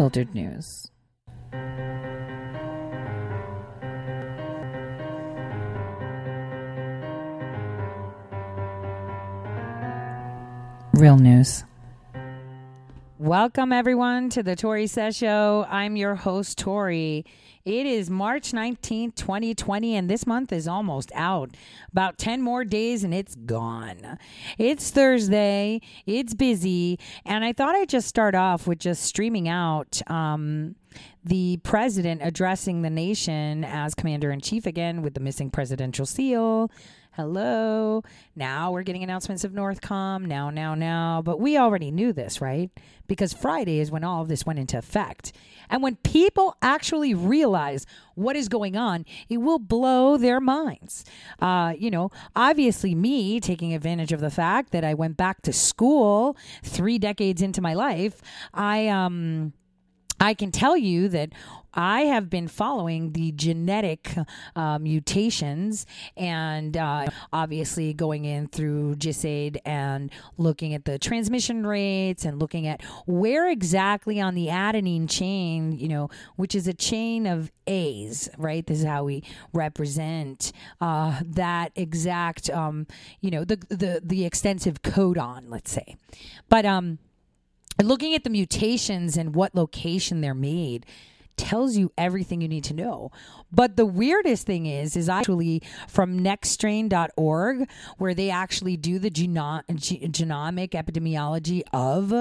unfiltered news. Real news. Welcome, everyone, to the Tori Says Show. I'm your host, Tori. It is March 19th, 2020, and this month is almost out. About 10 more days and it's gone. It's Thursday, it's busy, and I thought I'd just start off with just streaming out um, the president addressing the nation as commander in chief again with the missing presidential seal. Hello. Now we're getting announcements of Northcom. Now, now, now. But we already knew this, right? Because Friday is when all of this went into effect. And when people actually realize what is going on, it will blow their minds. Uh, you know, obviously, me taking advantage of the fact that I went back to school three decades into my life, I, um, I can tell you that I have been following the genetic uh, mutations and uh, obviously going in through GISAID and looking at the transmission rates and looking at where exactly on the adenine chain, you know, which is a chain of A's, right? This is how we represent uh, that exact, um, you know, the, the, the extensive codon, let's say. But, um, looking at the mutations and what location they're made tells you everything you need to know. But the weirdest thing is, is actually from nextstrain.org, where they actually do the geno- genomic epidemiology of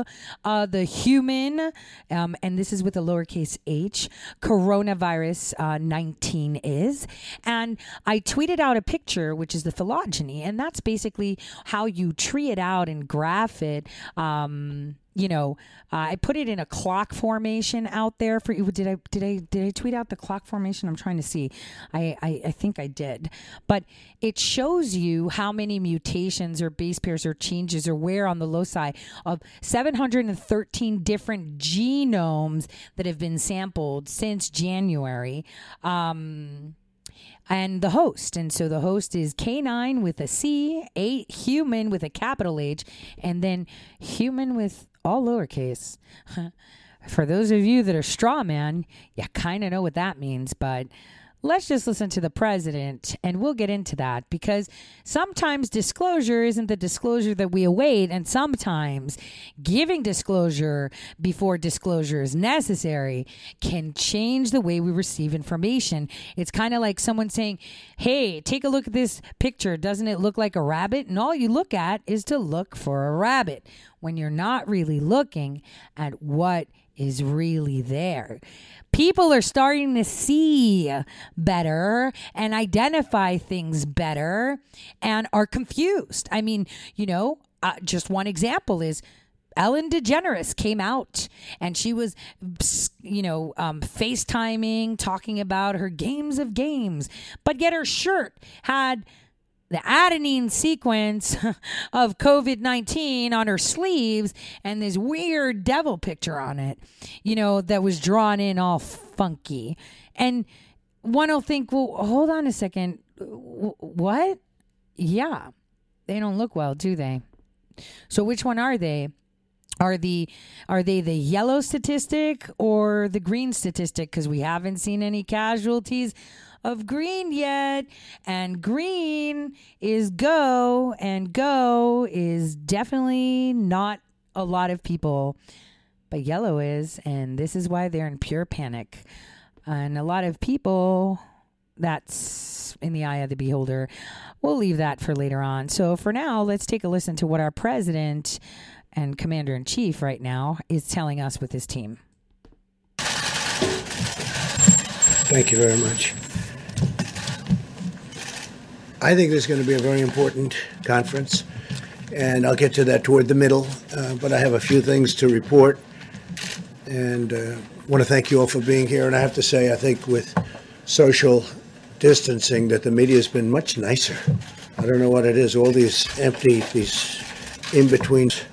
uh, the human, um, and this is with a lowercase h, coronavirus uh, 19 is. And I tweeted out a picture, which is the phylogeny, and that's basically how you tree it out and graph it. Um, you know, uh, I put it in a clock formation out there for you. Did I did I did I tweet out the clock formation? I'm trying to see. I, I I think I did, but it shows you how many mutations or base pairs or changes or where on the loci of 713 different genomes that have been sampled since January. Um, and the host. And so the host is K9 with a C, a human with a capital H, and then human with all lowercase. For those of you that are straw man, you kind of know what that means, but let's just listen to the president and we'll get into that because sometimes disclosure isn't the disclosure that we await and sometimes giving disclosure before disclosure is necessary can change the way we receive information. It's kind of like someone saying hey take a look at this picture. Doesn't it look like a rabbit? And all you look at is to look for a rabbit when you're not really looking at what is really there people are starting to see better and identify things better and are confused. I mean, you know, uh, just one example is Ellen DeGeneres came out and she was, you know, um, FaceTiming, talking about her games of games, but yet her shirt had the adenine sequence of COVID 19 on her sleeves and this weird devil picture on it, you know, that was drawn in all funky. And one will think, well, hold on a second. What? Yeah, they don't look well, do they? So which one are they? Are the are they the yellow statistic or the green statistic? Because we haven't seen any casualties of green yet. And green is go, and go is definitely not a lot of people, but yellow is. And this is why they're in pure panic. And a lot of people, that's in the eye of the beholder. We'll leave that for later on. So for now, let's take a listen to what our president and commander in chief right now is telling us with his team. Thank you very much. I think this is going to be a very important conference. and I'll get to that toward the middle. Uh, but I have a few things to report, and uh, want to thank you all for being here. And I have to say, I think with social distancing, that the media has been much nicer. I don't know what it is. All these empty, these in betweens.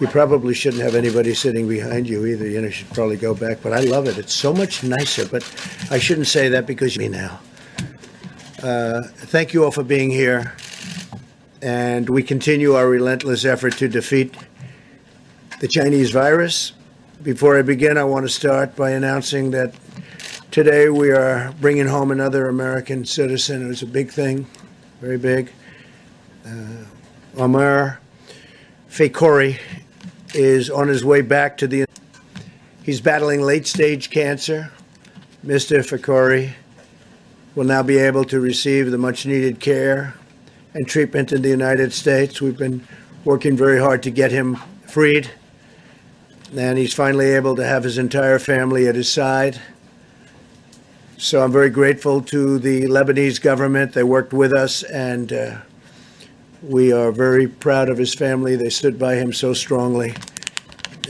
You probably shouldn't have anybody sitting behind you either. You know, you should probably go back. But I love it. It's so much nicer. But I shouldn't say that because you me now. Uh, thank you all for being here. And we continue our relentless effort to defeat the Chinese virus. Before I begin, I want to start by announcing that today we are bringing home another American citizen. It was a big thing, very big. Uh, Omar Fakhoury is on his way back to the. He's battling late stage cancer. Mr. Fakhoury will now be able to receive the much needed care and treatment in the United States. We've been working very hard to get him freed, and he's finally able to have his entire family at his side. So I'm very grateful to the Lebanese government. They worked with us, and uh, we are very proud of his family. They stood by him so strongly,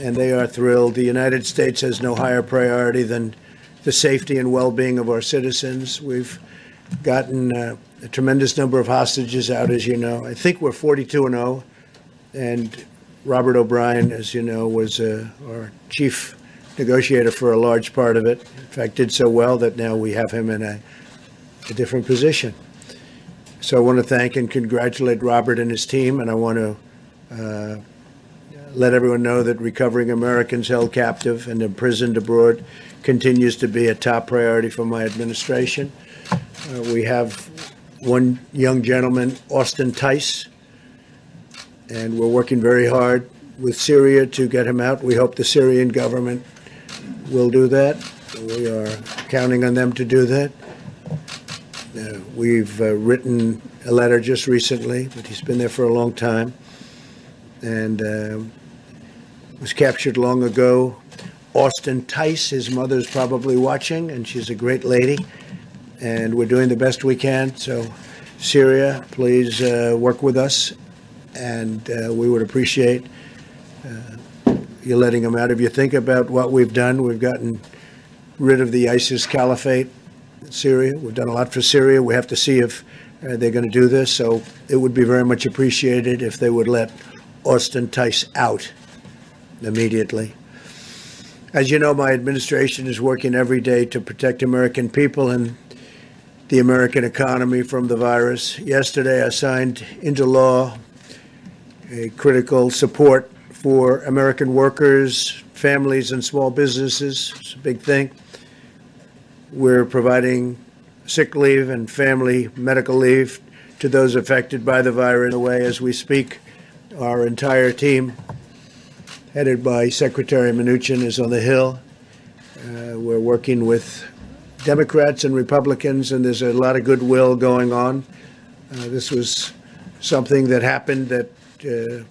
and they are thrilled. The United States has no higher priority than the safety and well being of our citizens. We've gotten uh, a tremendous number of hostages out, as you know. I think we're 42 and 0, and Robert O'Brien, as you know, was uh, our chief negotiator for a large part of it. In fact, did so well that now we have him in a, a different position. So I want to thank and congratulate Robert and his team, and I want to uh, let everyone know that recovering Americans held captive and imprisoned abroad continues to be a top priority for my administration. Uh, we have one young gentleman, Austin Tice, and we're working very hard with Syria to get him out. We hope the Syrian government will do that. We are counting on them to do that. Uh, we've uh, written a letter just recently, but he's been there for a long time and uh, was captured long ago. Austin Tice, his mother's probably watching, and she's a great lady and we're doing the best we can. So, Syria, please uh, work with us, and uh, we would appreciate uh, you letting them out. If you think about what we've done, we've gotten rid of the ISIS caliphate in Syria. We've done a lot for Syria. We have to see if uh, they're going to do this. So, it would be very much appreciated if they would let Austin Tice out immediately. As you know, my administration is working every day to protect American people and the American economy from the virus. Yesterday, I signed into law a critical support for American workers, families, and small businesses. It's a big thing. We're providing sick leave and family medical leave to those affected by the virus. Away as we speak, our entire team, headed by Secretary Mnuchin, is on the Hill. Uh, we're working with Democrats and Republicans, and there's a lot of goodwill going on. Uh, this was something that happened that uh,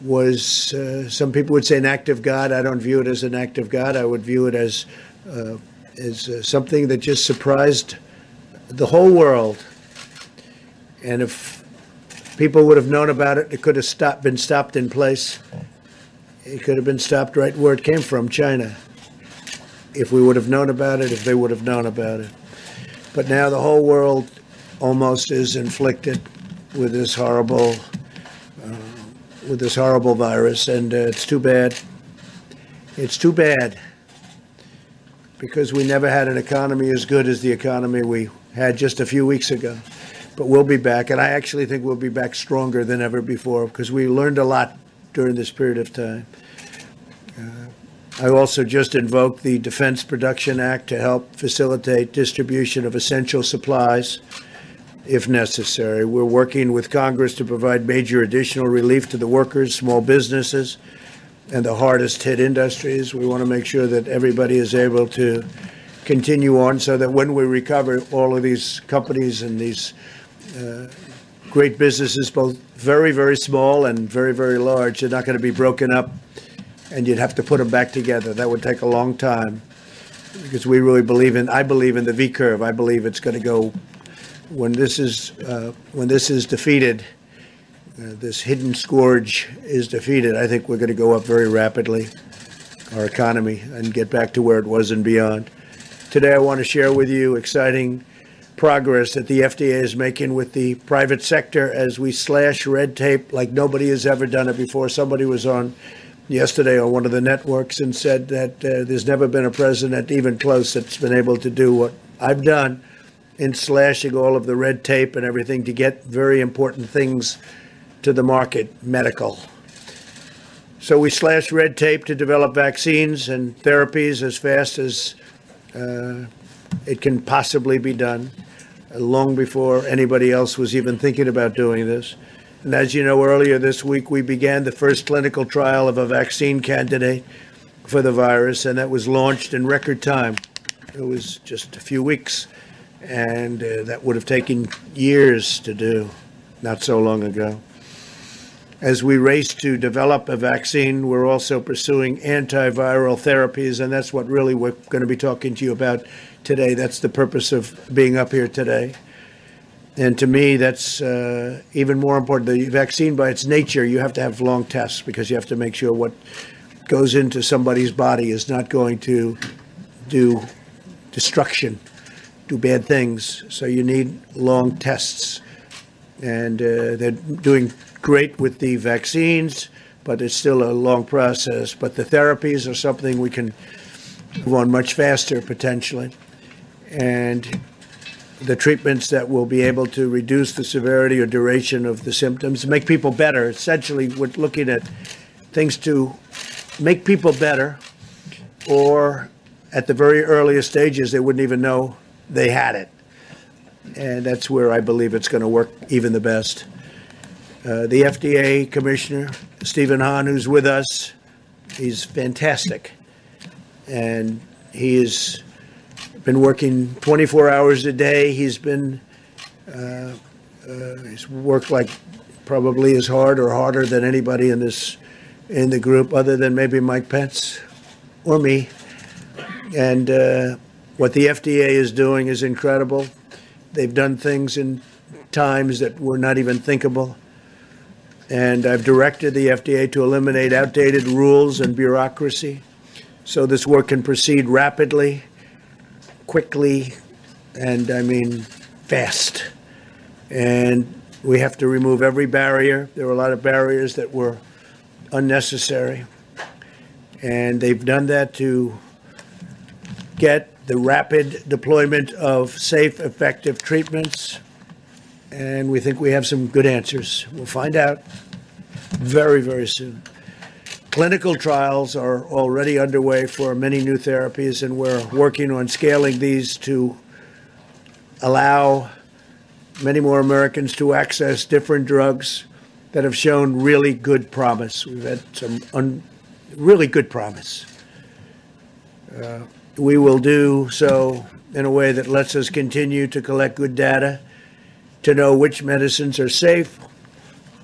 was, uh, some people would say, an act of God. I don't view it as an act of God. I would view it as, uh, as uh, something that just surprised the whole world. And if people would have known about it, it could have stopped, been stopped in place. It could have been stopped right where it came from, China if we would have known about it, if they would have known about it. But now the whole world almost is inflicted with this horrible, uh, with this horrible virus, and uh, it's too bad. It's too bad because we never had an economy as good as the economy we had just a few weeks ago. But we'll be back, and I actually think we'll be back stronger than ever before because we learned a lot during this period of time. I also just invoked the Defense Production Act to help facilitate distribution of essential supplies if necessary. We're working with Congress to provide major additional relief to the workers, small businesses, and the hardest hit industries. We want to make sure that everybody is able to continue on so that when we recover, all of these companies and these uh, great businesses, both very, very small and very, very large, They're not going to be broken up and you'd have to put them back together. That would take a long time because we really believe in. I believe in the V curve. I believe it's going to go when this is uh, when this is defeated. uh, this hidden scourge is defeated, I think we're going to go up very rapidly, our economy, and get back to where it was and beyond. Today, I want to share with you exciting progress that the FDA is making with the private sector as we slash red tape like nobody has ever done it before. Somebody was on yesterday on one of the networks and said that uh, there's never been a president even close that's been able to do what I've done in slashing all of the red tape and everything to get very important things to the market, medical. So we slashed red tape to develop vaccines and therapies as fast as uh, it can possibly be done, long before anybody else was even thinking about doing this. And as you know, earlier this week, we began the first clinical trial of a vaccine candidate for the virus, and that was launched in record time. It was just a few weeks, and uh, that would have taken years to do, not so long ago. As we race to develop a vaccine, we're also pursuing antiviral therapies, and that's what really we're going to be talking to you about today. That's the purpose of being up here today. And to me, that's uh, even more important. The vaccine, by its nature, you have to have long tests because you have to make sure what goes into somebody's body is not going to do destruction, do bad things. So you need long tests. And uh, they're doing great with the vaccines, but it's still a long process. But the therapies are something we can move on much faster potentially. And the treatments that will be able to reduce the severity or duration of the symptoms, make people better. Essentially, we're looking at things to make people better, or at the very earliest stages, they wouldn't even know they had it. And that's where I believe it's going to work even the best. Uh, the FDA commissioner, Stephen Hahn, who's with us, he's fantastic. And he is been working 24 hours a day. He's been uh, uh, he's worked like probably as hard or harder than anybody in this in the group, other than maybe Mike Pence or me. And uh, what the FDA is doing is incredible. They've done things in times that were not even thinkable. And I've directed the FDA to eliminate outdated rules and bureaucracy so this work can proceed rapidly quickly and I mean fast. And we have to remove every barrier. There were a lot of barriers that were unnecessary. And they've done that to get the rapid deployment of safe, effective treatments. And we think we have some good answers. We'll find out very, very soon. Clinical trials are already underway for many new therapies, and we're working on scaling these to allow many more Americans to access different drugs that have shown really good promise. We've had some really good promise. Uh, we will do so in a way that lets us continue to collect good data to know which medicines are safe,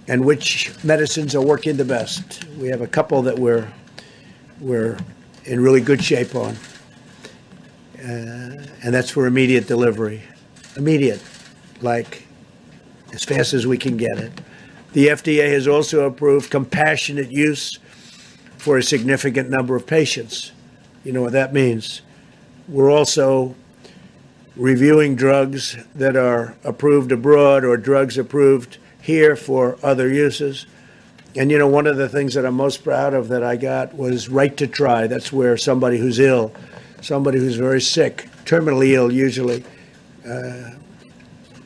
and which medicines are working the best. We have a couple that we're we're in really good shape on, uh, and that's for immediate delivery, immediate, like as fast as we can get it. The FDA has also approved compassionate use for a significant number of patients. You know what that means. We're also reviewing drugs that are approved abroad or drugs approved here for other uses. And you know, one of the things that I'm most proud of that I got was right to try. That's where somebody who's ill, somebody who's very sick, terminally ill usually, uh,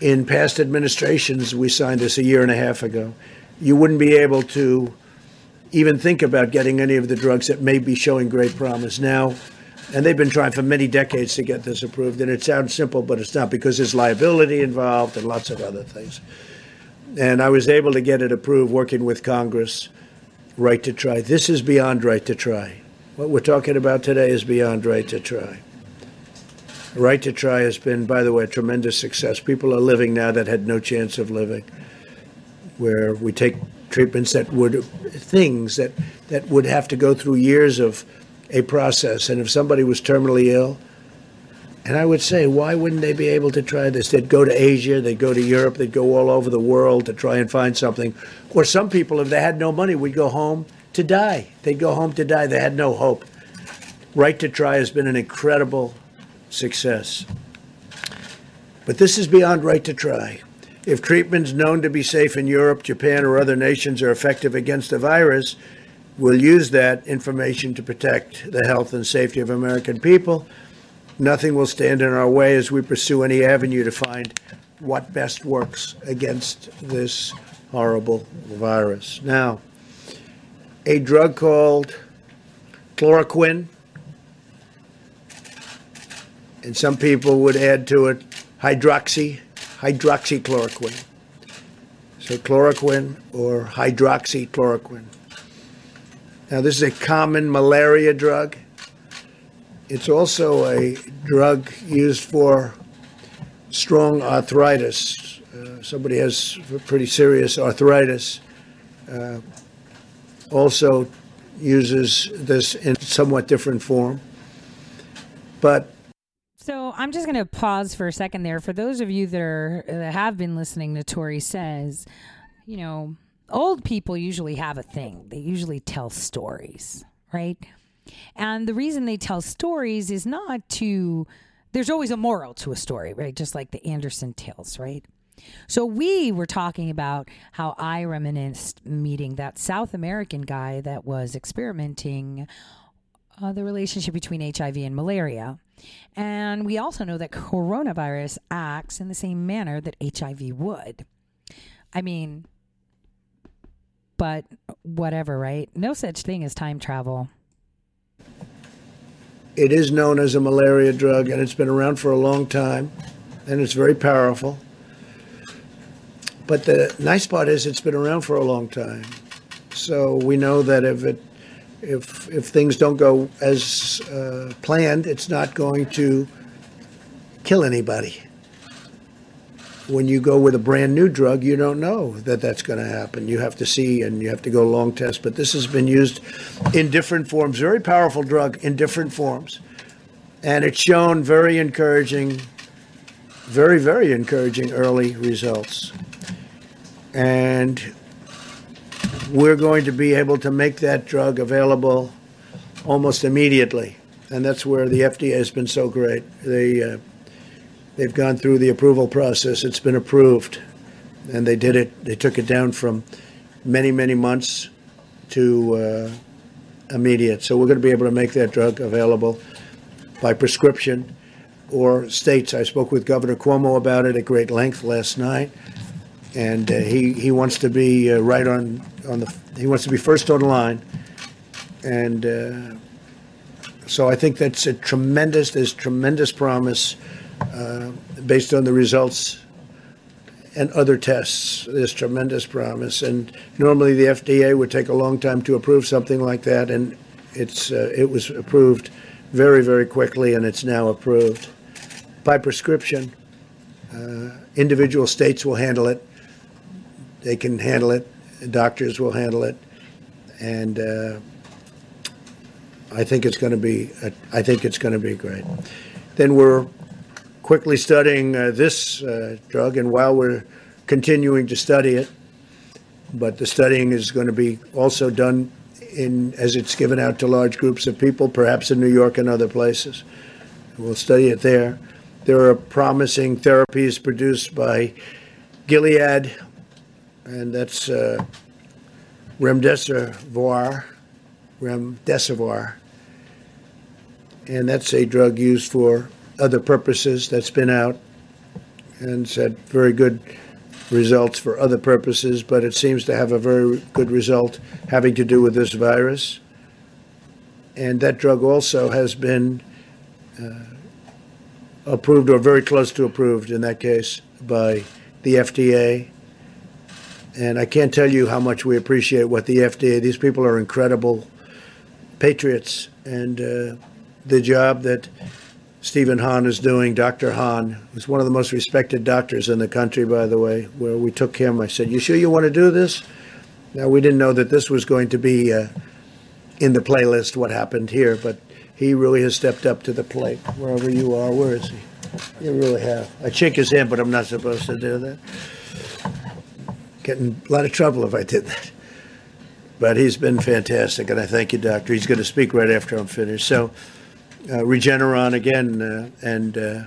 in past administrations, we signed this a year and a half ago. You wouldn't be able to even think about getting any of the drugs that may be showing great promise now. And they've been trying for many decades to get this approved. And it sounds simple, but it's not because there's liability involved and lots of other things and I was able to get it approved working with Congress. Right to try. This is beyond right to try. What we're talking about today is beyond right to try. Right to try has been, by the way, a tremendous success. People are living now that had no chance of living, where we take treatments that would, things that, that would have to go through years of a process. And if somebody was terminally ill And I would say, why wouldn't they be able to try this? They'd go to Asia, they'd go to Europe, they'd go all over the world to try and find something. Or some people, if they had no money, would go home to die. They'd go home to die. They had no hope. Right to Try has been an incredible success. But this is beyond Right to Try. If treatments known to be safe in Europe, Japan, or other nations are effective against the virus, we'll use that information to protect the health and safety of American people Nothing will stand in our way as we pursue any avenue to find what best works against this horrible virus. Now, a drug called chloroquine, and some people would add to it hydroxy, hydroxychloroquine. So chloroquine or hydroxychloroquine. Now, this is a common malaria drug. It's also a drug used for strong arthritis. Uh, somebody has pretty serious arthritis. Uh, also uses this in somewhat different form. But so I'm just going to pause for a second there. For those of you that are that have been listening to Tori says, you know, old people usually have a thing. They usually tell stories, right? And the reason they tell stories is not to, there's always a moral to a story, right? Just like the Andersen tales, right? So we were talking about how I reminisced meeting that South American guy that was experimenting uh, the relationship between HIV and malaria. And we also know that coronavirus acts in the same manner that HIV would. I mean, but whatever, right? No such thing as time travel. It is known as a malaria drug, and it's been around for a long time, and it's very powerful. But the nice part is it's been around for a long time. So we know that if it if if things don't go as uh, planned, it's not going to kill anybody when you go with a brand new drug, you don't know that that's going to happen. You have to see and you have to go long test. But this has been used in different forms, very powerful drug in different forms. And it's shown very encouraging, very, very encouraging early results. And we're going to be able to make that drug available almost immediately. And that's where the FDA has been so great. They uh, they've gone through the approval process. It's been approved, and they did it. They took it down from many, many months to uh, immediate. So we're going to be able to make that drug available by prescription or states. I spoke with Governor Cuomo about it at great length last night, and uh, he he wants to be uh, right on on the. He wants to be first on the line, and. Uh, so I think that's a tremendous. There's tremendous promise uh, based on the results and other tests. There's tremendous promise, and normally the FDA would take a long time to approve something like that, and it's uh, it was approved very very quickly, and it's now approved by prescription. Uh, individual states will handle it; they can handle it. Doctors will handle it, and uh, I think it's going to be. I think it's going to be great. Then we're quickly studying uh, this uh, drug, and while we're continuing to study it, but the studying is going to be also done in as it's given out to large groups of people, perhaps in New York and other places. We'll study it there. There are promising therapies produced by Gilead, and that's uh, remdesivir, remdesivir, and that's a drug used for other purposes that's been out and said very good results for other purposes, but it seems to have a very good result having to do with this virus. And that drug also has been uh, approved or very close to approved in that case by the FDA. And I can't tell you how much we appreciate what the FDA, these people are incredible patriots, and uh, the job that Stephen Hahn is doing. Dr. Hahn, who's one of the most respected doctors in the country, by the way, where we took him. I said, You sure you want to do this? Now, we didn't know that this was going to be uh, in the playlist, what happened here, but he really has stepped up to the plate wherever you are. Where is he? You really have. I shake his hand, but I'm not supposed to do that. Getting a lot of trouble if I did that. But he's been fantastic, and I thank you, Doctor. He's going to speak right after I'm finished. So, Regeneron again, uh, and uh,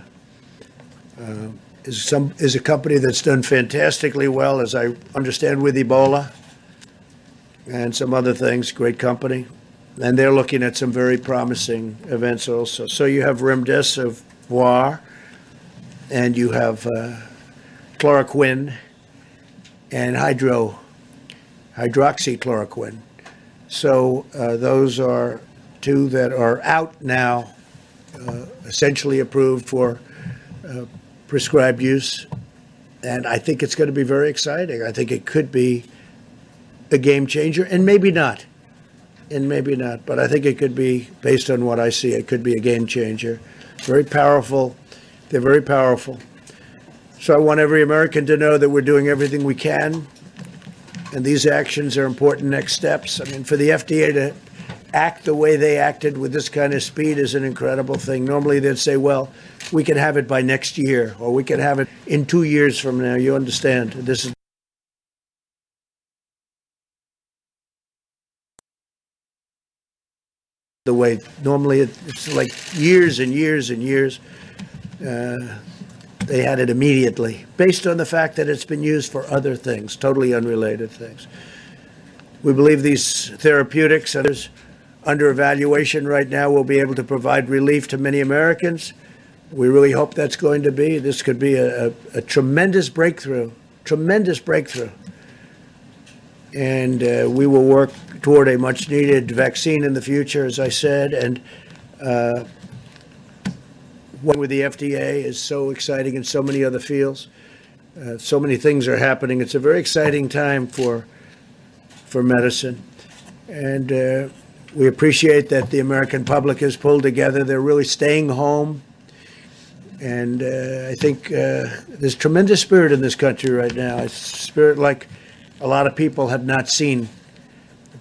uh, is some is a company that's done fantastically well, as I understand, with Ebola and some other things. Great company, and they're looking at some very promising events also. So you have remdesivir, and you have uh, chloroquine and hydro hydroxychloroquine. So uh, those are two that are out now, uh, essentially approved for uh, prescribed use. And I think it's going to be very exciting. I think it could be a game changer, and maybe not. And maybe not. But I think it could be, based on what I see, it could be a game changer. Very powerful. They're very powerful. So I want every American to know that we're doing everything we can and these actions are important next steps. I mean, for the FDA to act the way they acted with this kind of speed is an incredible thing. Normally they'd say, well, we can have it by next year, or we can have it in two years from now. You understand? This is the way normally it's like years and years and years. Uh, they had it immediately, based on the fact that it's been used for other things, totally unrelated things. We believe these therapeutics others under evaluation right now will be able to provide relief to many Americans. We really hope that's going to be. This could be a, a, a tremendous breakthrough, tremendous breakthrough. And uh, we will work toward a much needed vaccine in the future, as I said. And uh, with the FDA is so exciting in so many other fields. Uh, so many things are happening. It's a very exciting time for for medicine, and uh, we appreciate that the American public has pulled together. They're really staying home, and uh, I think uh, there's tremendous spirit in this country right now. It's spirit like a lot of people have not seen.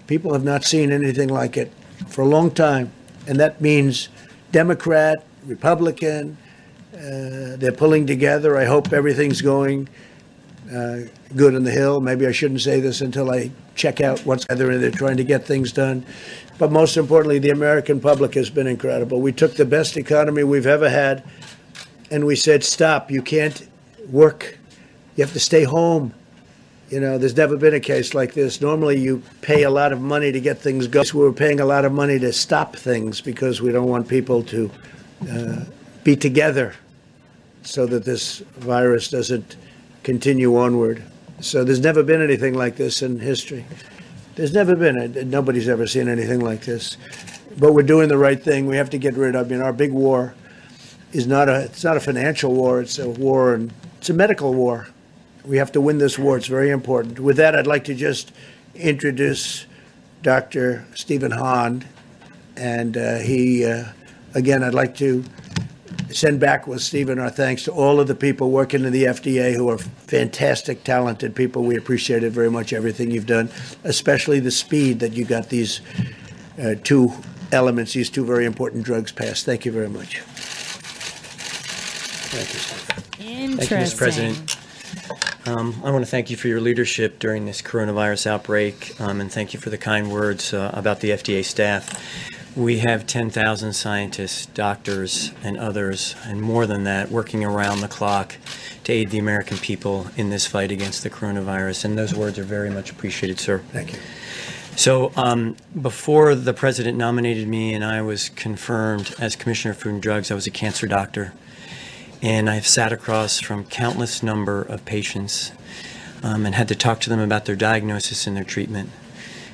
People have not seen anything like it for a long time, and that means Democrat, Republican. Uh, they're pulling together. I hope everything's going uh, good in the Hill. Maybe I shouldn't say this until I check out what's and they're trying to get things done. But most importantly, the American public has been incredible. We took the best economy we've ever had and we said, stop, you can't work. You have to stay home. You know, there's never been a case like this. Normally, you pay a lot of money to get things going. We're paying a lot of money to stop things because we don't want people to uh, be together so that this virus doesn't continue onward. So there's never been anything like this in history. There's never been. Nobody's ever seen anything like this. But we're doing the right thing. We have to get rid of. I mean, our big war is not a. It's not a financial war. It's a war, and it's a medical war. We have to win this war. It's very important. With that, I'd like to just introduce Dr. Stephen Hahn, and uh, he. Uh, again, I'd like to send back with Stephen our thanks to all of the people working in the FDA who are fantastic, talented people. We appreciate it very much, everything you've done, especially the speed that you got these uh, two elements, these two very important drugs passed. Thank you very much. Thank you, Stephen. Thank you, Mr. President. Um, I want to thank you for your leadership during this coronavirus outbreak, um, and thank you for the kind words uh, about the FDA staff. We have 10,000 scientists, doctors, and others, and more than that, working around the clock to aid the American people in this fight against the coronavirus. And those words are very much appreciated, sir. Thank you. So, um, before the president nominated me and I was confirmed as Commissioner of Food and Drugs, I was a cancer doctor. And I've sat across from countless number of patients um, and had to talk to them about their diagnosis and their treatment.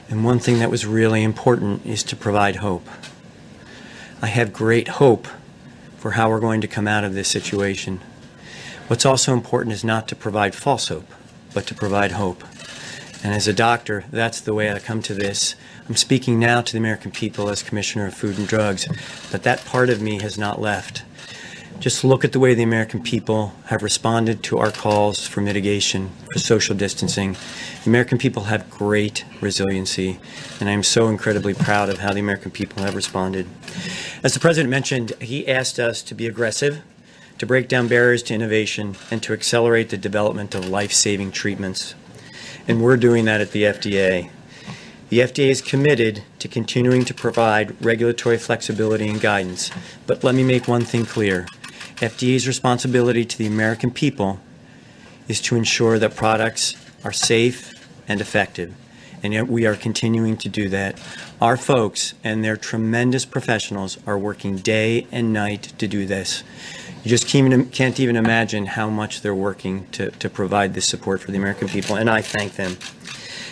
And one thing that was really important is to provide hope. I have great hope for how we're going to come out of this situation. What's also important is not to provide false hope, but to provide hope. And as a doctor, that's the way I come to this. I'm speaking now to the American people as Commissioner of Food and Drugs, but that part of me has not left. Just look at the way the American people have responded to our calls for mitigation, for social distancing. The American people have great resiliency, and I am so incredibly proud of how the American people have responded. As the President mentioned, he asked us to be aggressive, to break down barriers to innovation, and to accelerate the development of life-saving treatments. And we're doing that at the FDA. The FDA is committed to continuing to provide regulatory flexibility and guidance. But let me make one thing clear. FDA's responsibility to the American people is to ensure that products are safe and effective. And yet we are continuing to do that. Our folks and their tremendous professionals are working day and night to do this. You just can't, even imagine how much they're working to, to provide this support for the American people, and I thank them.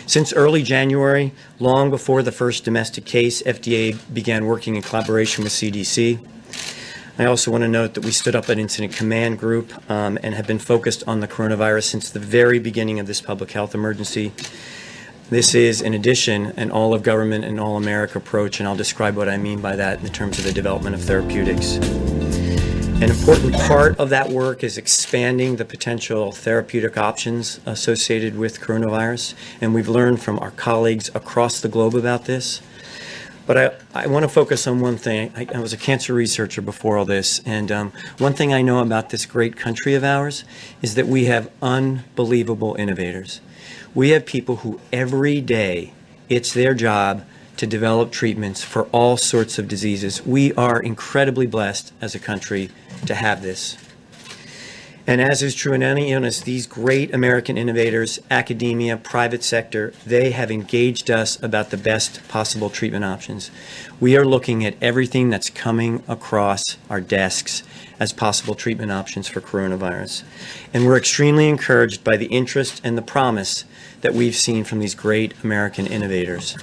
Since early January, long before the first domestic case, FDA began working in collaboration with CDC. I also want to note that we stood up an incident command group um, and have been focused on the coronavirus since the very beginning of this public health emergency. This is, in addition, an all of government and all America approach, and I'll describe what I mean by that in terms of the development of therapeutics. An important part of that work is expanding the potential therapeutic options associated with coronavirus, and we've learned from our colleagues across the globe about this. But I, I want to focus on one thing. I, I was a cancer researcher before all this, and um, one thing I know about this great country of ours is that we have unbelievable innovators. We have people who every day it's their job to develop treatments for all sorts of diseases. We are incredibly blessed as a country to have this. And as is true in any illness, these great American innovators, academia, private sector, they have engaged us about the best possible treatment options. We are looking at everything that's coming across our desks as possible treatment options for coronavirus. And we're extremely encouraged by the interest and the promise that we've seen from these great American innovators.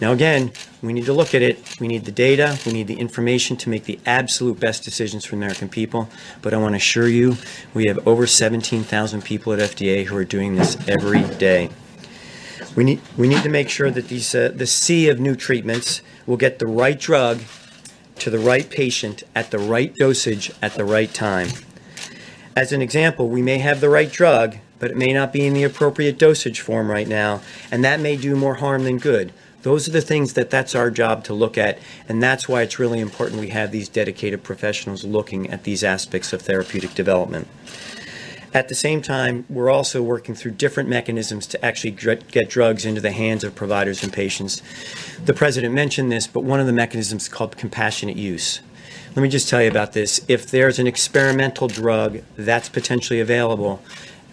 Now, again, we need to look at it. We need the data. We need the information to make the absolute best decisions for American people. But I want to assure you, we have over 17,000 people at FDA who are doing this every day. We need, we need to make sure that these, uh, the sea of new treatments will get the right drug to the right patient at the right dosage at the right time. As an example, we may have the right drug, but it may not be in the appropriate dosage form right now, and that may do more harm than good. Those are the things that that's our job to look at, and that's why it's really important we have these dedicated professionals looking at these aspects of therapeutic development. At the same time, we're also working through different mechanisms to actually get drugs into the hands of providers and patients. The president mentioned this, but one of the mechanisms is called compassionate use. Let me just tell you about this. If there's an experimental drug that's potentially available,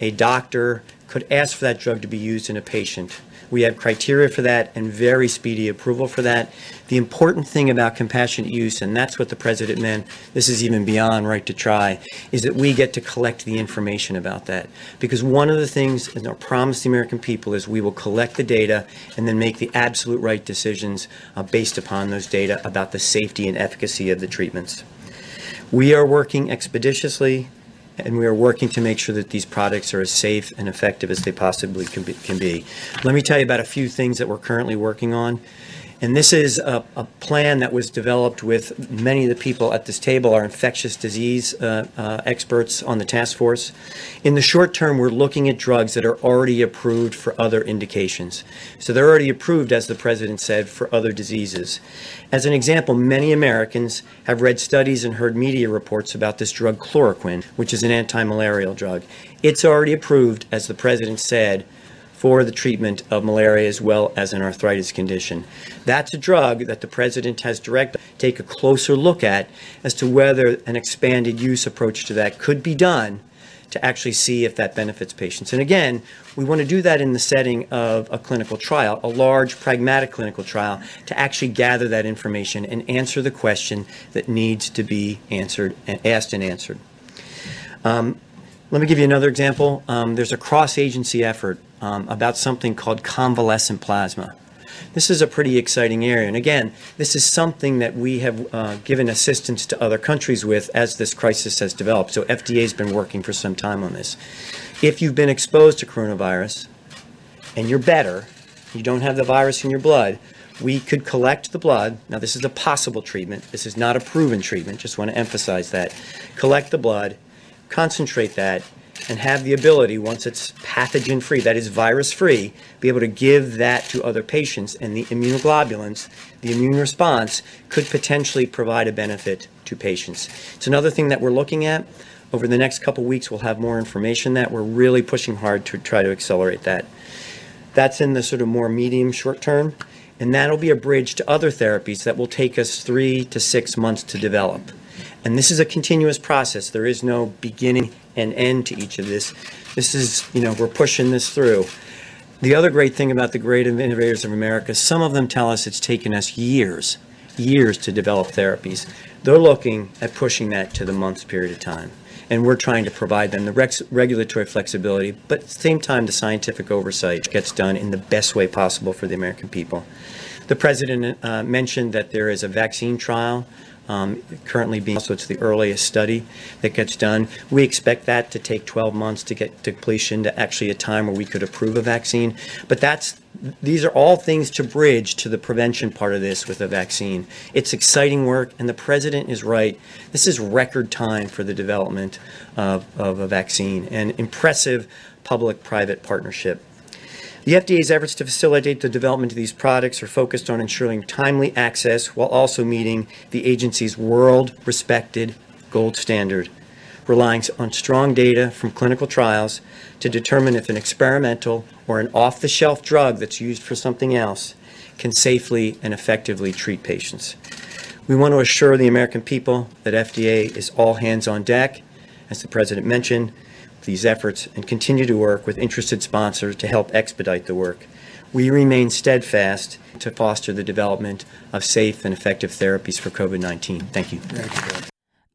a doctor could ask for that drug to be used in a patient. We have criteria for that and very speedy approval for that. The important thing about compassionate use, and that's what the president meant, this is even beyond right to try, is that we get to collect the information about that. Because one of the things, and our promise to the American people is we will collect the data and then make the absolute right decisions uh, based upon those data about the safety and efficacy of the treatments. We are working expeditiously and we are working to make sure that these products are as safe and effective as they possibly can be. Let me tell you about a few things that we're currently working on. And this is a, a, plan that was developed with many of the people at this table, our infectious disease uh, uh, experts on the task force. In the short term, we're looking at drugs that are already approved for other indications. So they're already approved, as the president said, for other diseases. As an example, many Americans have read studies and heard media reports about this drug chloroquine, which is an anti-malarial drug. It's already approved, as the president said, for the treatment of malaria as well as an arthritis condition. That's a drug that the president has directed take a closer look at as to whether an expanded use approach to that could be done to actually see if that benefits patients. And again, we want to do that in the setting of a clinical trial, a large pragmatic clinical trial, to actually gather that information and answer the question that needs to be answered and asked and answered. Um, let me give you another example. Um, there's a cross-agency effort um, about something called convalescent plasma. This is a pretty exciting area. And again, this is something that we have uh, given assistance to other countries with as this crisis has developed. So FDA has been working for some time on this. If you've been exposed to coronavirus and you're better, you don't have the virus in your blood, we could collect the blood. Now, this is a possible treatment. This is not a proven treatment. Just want to emphasize that. Collect the blood, concentrate that, and have the ability, once it's pathogen free, that is virus free, be able to give that to other patients. And the immunoglobulins, the immune response, could potentially provide a benefit to patients. It's another thing that we're looking at. Over the next couple weeks, we'll have more information that we're really pushing hard to try to accelerate that. That's in the sort of more medium short term, and that'll be a bridge to other therapies that will take us three to six months to develop. And this is a continuous process. There is no beginning and end to each of this. This is, you know, we're pushing this through. The other great thing about the great innovators of America, some of them tell us it's taken us years, years to develop therapies. They're looking at pushing that to the months period of time. And we're trying to provide them the rex- regulatory flexibility, but at the same time, the scientific oversight gets done in the best way possible for the American people. The president uh, mentioned that there is a vaccine trial um, currently being, so it's the earliest study that gets done. We expect that to take 12 months to get to completion to actually a time where we could approve a vaccine. But that's these are all things to bridge to the prevention part of this with a vaccine. It's exciting work, and the president is right. This is record time for the development of, of a vaccine and impressive public private partnership. The FDA's efforts to facilitate the development of these products are focused on ensuring timely access while also meeting the agency's world respected gold standard, relying on strong data from clinical trials to determine if an experimental or an off the shelf drug that's used for something else can safely and effectively treat patients. We want to assure the American people that FDA is all hands on deck. As the President mentioned, these efforts and continue to work with interested sponsors to help expedite the work. We remain steadfast to foster the development of safe and effective therapies for COVID 19. Thank you.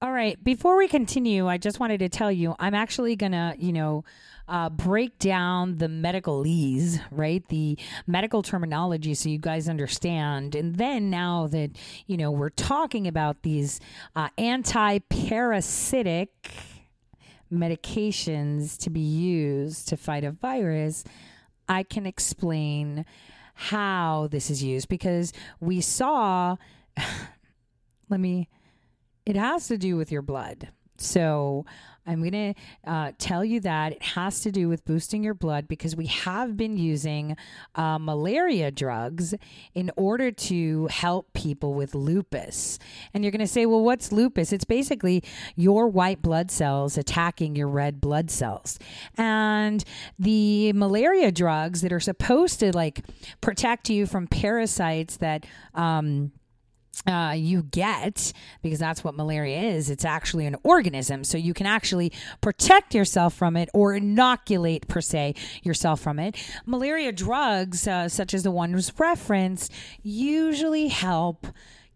All right. Before we continue, I just wanted to tell you I'm actually going to, you know, uh, break down the medicalese, right? The medical terminology so you guys understand. And then now that, you know, we're talking about these uh, anti parasitic medications to be used to fight a virus, I can explain how this is used because we saw, let me, it has to do with your blood. So I'm going to uh, tell you that it has to do with boosting your blood because we have been using uh, malaria drugs in order to help people with lupus. And you're going to say, well, what's lupus? It's basically your white blood cells attacking your red blood cells. And the malaria drugs that are supposed to like protect you from parasites that, um, uh, you get because that's what malaria is. It's actually an organism. So you can actually protect yourself from it or inoculate, per se, yourself from it. Malaria drugs, uh, such as the ones referenced, usually help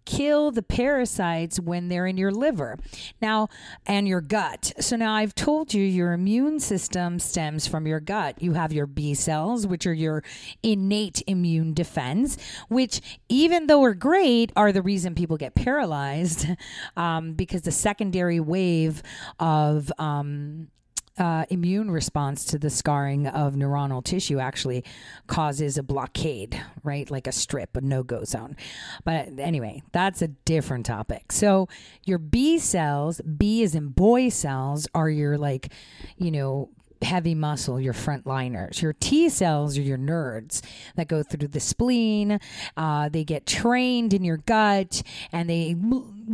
kill the parasites when they're in your liver now and your gut. So now I've told you your immune system stems from your gut. You have your B cells, which are your innate immune defense, which even though are great, are the reason people get paralyzed um, because the secondary wave of um, uh, immune response to the scarring of neuronal tissue actually causes a blockade, right? Like a strip, a no go zone. But anyway, that's a different topic. So, your B cells, B is in boy cells, are your like, you know, heavy muscle, your frontliners. Your T cells are your nerds that go through the spleen. Uh, they get trained in your gut and they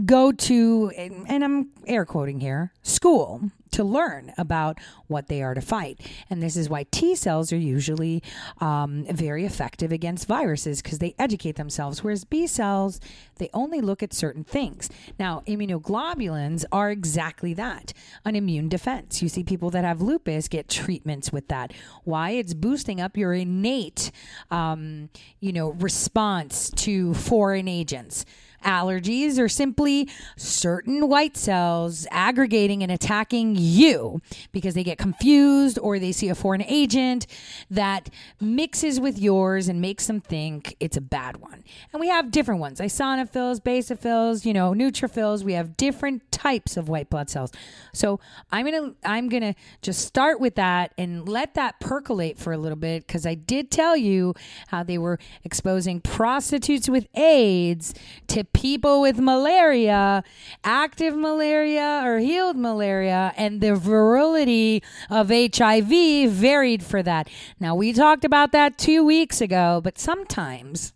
go to, and I'm air quoting here, school to learn about what they are to fight. And this is why T cells are usually um, very effective against viruses because they educate themselves, whereas B cells, they only look at certain things. Now, immunoglobulins are exactly that an immune defense. You see people that have lupus get treatments with that. Why? It's boosting up your innate, um, you know, response to foreign agents. Allergies are simply certain white cells aggregating and attacking you because they get confused or they see a foreign agent that mixes with yours and makes them think it's a bad one. And we have different ones eosinophils, basophils, you know, neutrophils. We have different types of white blood cells. So I'm going to, I'm going to just start with that and let that percolate for a little bit because I did tell you how they were exposing prostitutes with AIDS to people with malaria, active malaria or healed malaria, and the virility of HIV varied for that. Now, we talked about that two weeks ago, but sometimes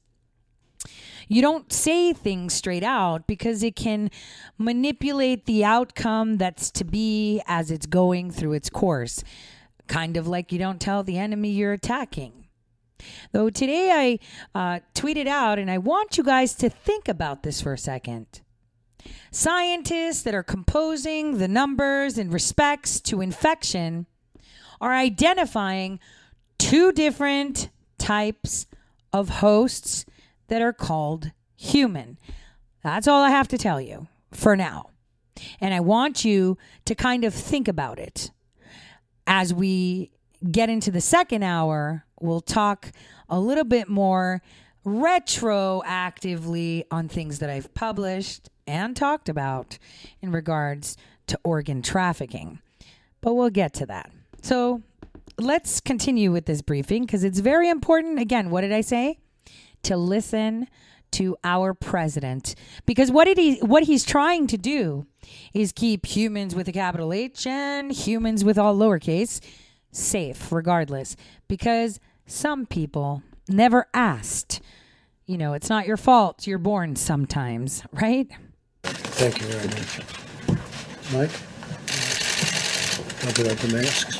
you don't say things straight out because it can manipulate the outcome that's to be as it's going through its course. Kind of like you don't tell the enemy you're attacking. Though today I uh, tweeted out, and I want you guys to think about this for a second. Scientists that are composing the numbers in respects to infection are identifying two different types of hosts that are called human. That's all I have to tell you for now. And I want you to kind of think about it as we get into the second hour we'll talk a little bit more retroactively on things that I've published and talked about in regards to organ trafficking. But we'll get to that. So let's continue with this briefing because it's very important. Again, what did I say? To listen to our president because what did he what he's trying to do is keep humans with a capital H and humans with all lowercase safe regardless because some people never asked. You know, it's not your fault. You're born sometimes, right? Thank you very much. Mike? Talk about the masks.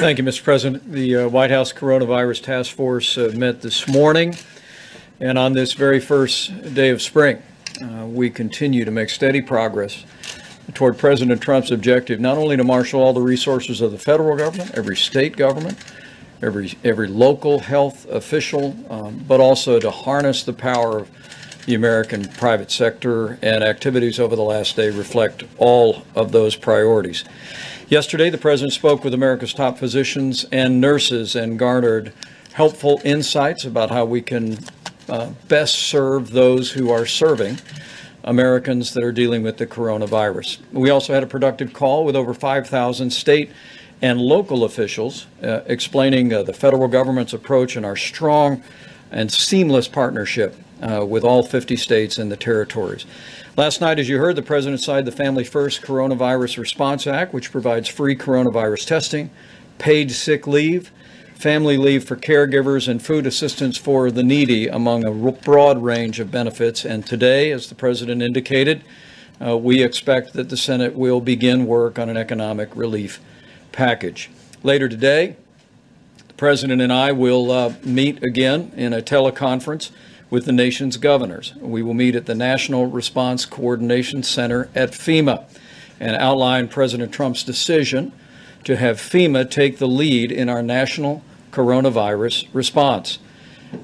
Thank you, Mr. President. The uh, White House Coronavirus Task Force uh, met this morning, and on this very first day of spring, uh, we continue to make steady progress toward President Trump's objective not only to marshal all the resources of the federal government, every state government, every every local health official, um, but also to harness the power of the American private sector. And activities over the last day reflect all of those priorities. Yesterday, the president spoke with America's top physicians and nurses and garnered helpful insights about how we can uh, best serve those who are serving. Americans that are dealing with the coronavirus. We also had a productive call with over 5,000 state and local officials uh, explaining uh, the federal government's approach and our strong and seamless partnership uh, with all 50 states and the territories. Last night, as you heard, the President signed the Family First Coronavirus Response Act, which provides free coronavirus testing, paid sick leave, family leave for caregivers, and food assistance for the needy, among a broad range of benefits. And today, as the President indicated, uh, we expect that the Senate will begin work on an economic relief package. Later today, the President and I will uh, meet again in a teleconference with the nation's governors. We will meet at the National Response Coordination Center at FEMA and outline President Trump's decision to have FEMA take the lead in our national coronavirus response.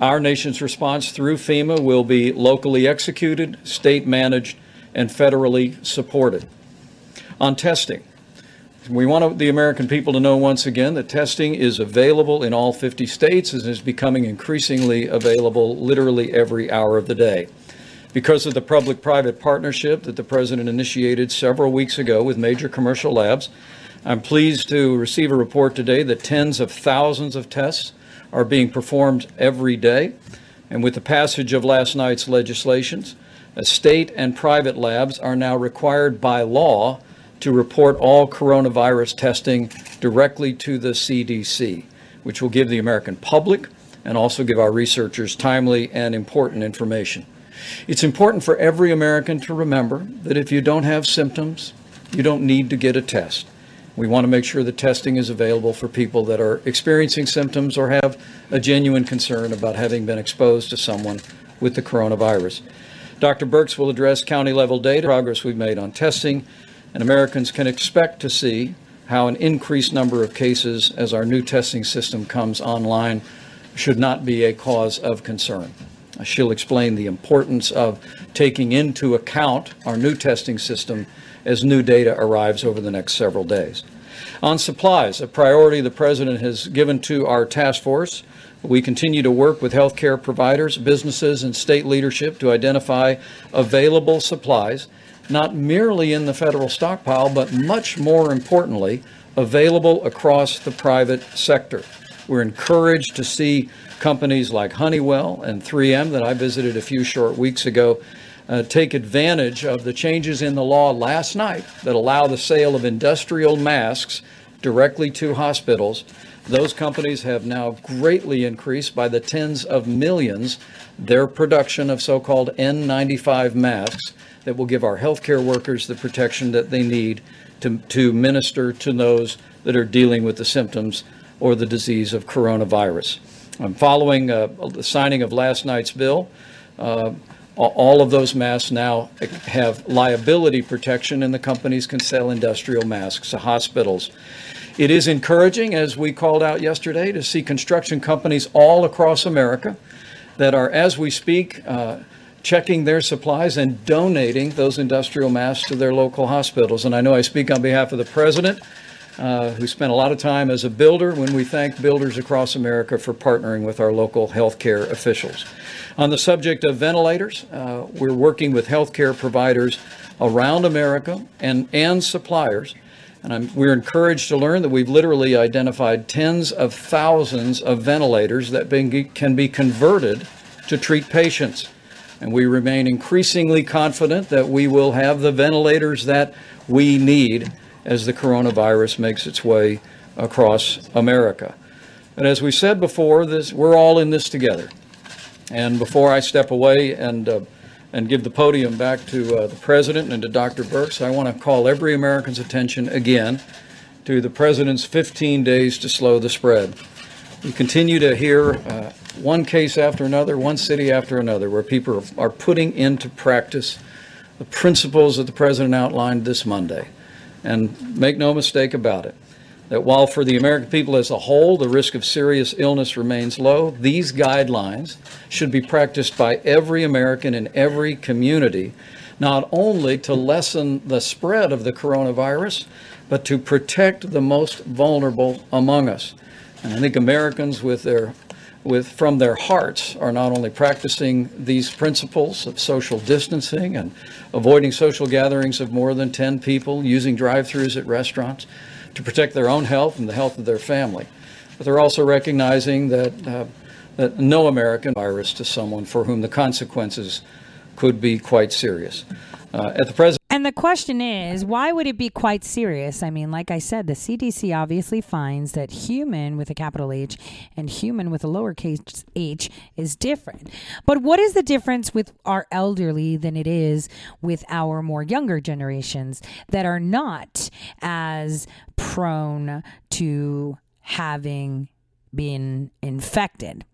Our nation's response through FEMA will be locally executed, state managed, and federally supported. On testing, we want the American people to know once again that testing is available in all 50 states and is becoming increasingly available literally every hour of the day. Because of the public private partnership that the President initiated several weeks ago with major commercial labs, I'm pleased to receive a report today that tens of thousands of tests are being performed every day. And with the passage of last night's legislations, state and private labs are now required by law to report all coronavirus testing directly to the CDC, which will give the American public and also give our researchers timely and important information. It's important for every American to remember that if you don't have symptoms, you don't need to get a test. We want to make sure that testing is available for people that are experiencing symptoms or have a genuine concern about having been exposed to someone with the coronavirus. Dr. Birx will address county level data, progress we've made on testing, and Americans can expect to see how an increased number of cases as our new testing system comes online should not be a cause of concern. She'll explain the importance of taking into account our new testing system as new data arrives over the next several days. On supplies, a priority the President has given to our task force, we continue to work with healthcare providers, businesses, and state leadership to identify available supplies not merely in the federal stockpile, but much more importantly, available across the private sector. We're encouraged to see companies like Honeywell and 3M that I visited a few short weeks ago uh, take advantage of the changes in the law last night that allow the sale of industrial masks directly to hospitals. Those companies have now greatly increased by the tens of millions their production of so called N95 masks that will give our healthcare workers the protection that they need to, to minister to those that are dealing with the symptoms or the disease of coronavirus. I'm following uh, the signing of last night's bill. Uh, all of those masks now have liability protection, and the companies can sell industrial masks to hospitals. It is encouraging, as we called out yesterday, to see construction companies all across America that are, as we speak, uh, checking their supplies and donating those industrial masks to their local hospitals. And I know I speak on behalf of the president, uh, who spent a lot of time as a builder, when we thank builders across America for partnering with our local healthcare officials. On the subject of ventilators, uh, we're working with healthcare providers around America and, and suppliers. And I'm, we're encouraged to learn that we've literally identified tens of thousands of ventilators that can be converted to treat patients. And we remain increasingly confident that we will have the ventilators that we need as the coronavirus makes its way across America. And as we said before, this, we're all in this together. And before I step away and, uh, and give the podium back to uh, the President and to Dr. Birx, I want to call every American's attention again to the President's 15 days to slow the spread. We continue to hear uh, one case after another, one city after another, where people are putting into practice the principles that the President outlined this Monday. And make no mistake about it, that while for the American people as a whole the risk of serious illness remains low, these guidelines should be practiced by every American in every community, not only to lessen the spread of the coronavirus, but to protect the most vulnerable among us. And I think Americans with their with from their hearts are not only practicing these principles of social distancing and avoiding social gatherings of more than 10 people, using drive-throughs at restaurants, to protect their own health and the health of their family. But they're also recognizing that, uh, that no American virus to someone for whom the consequences could be quite serious. Uh, at the present and the question is, why would it be quite serious? I mean, like I said, the CDC obviously finds that human with a capital H and human with a lowercase h is different. But what is the difference with our elderly than it is with our more younger generations that are not as prone to having been infected?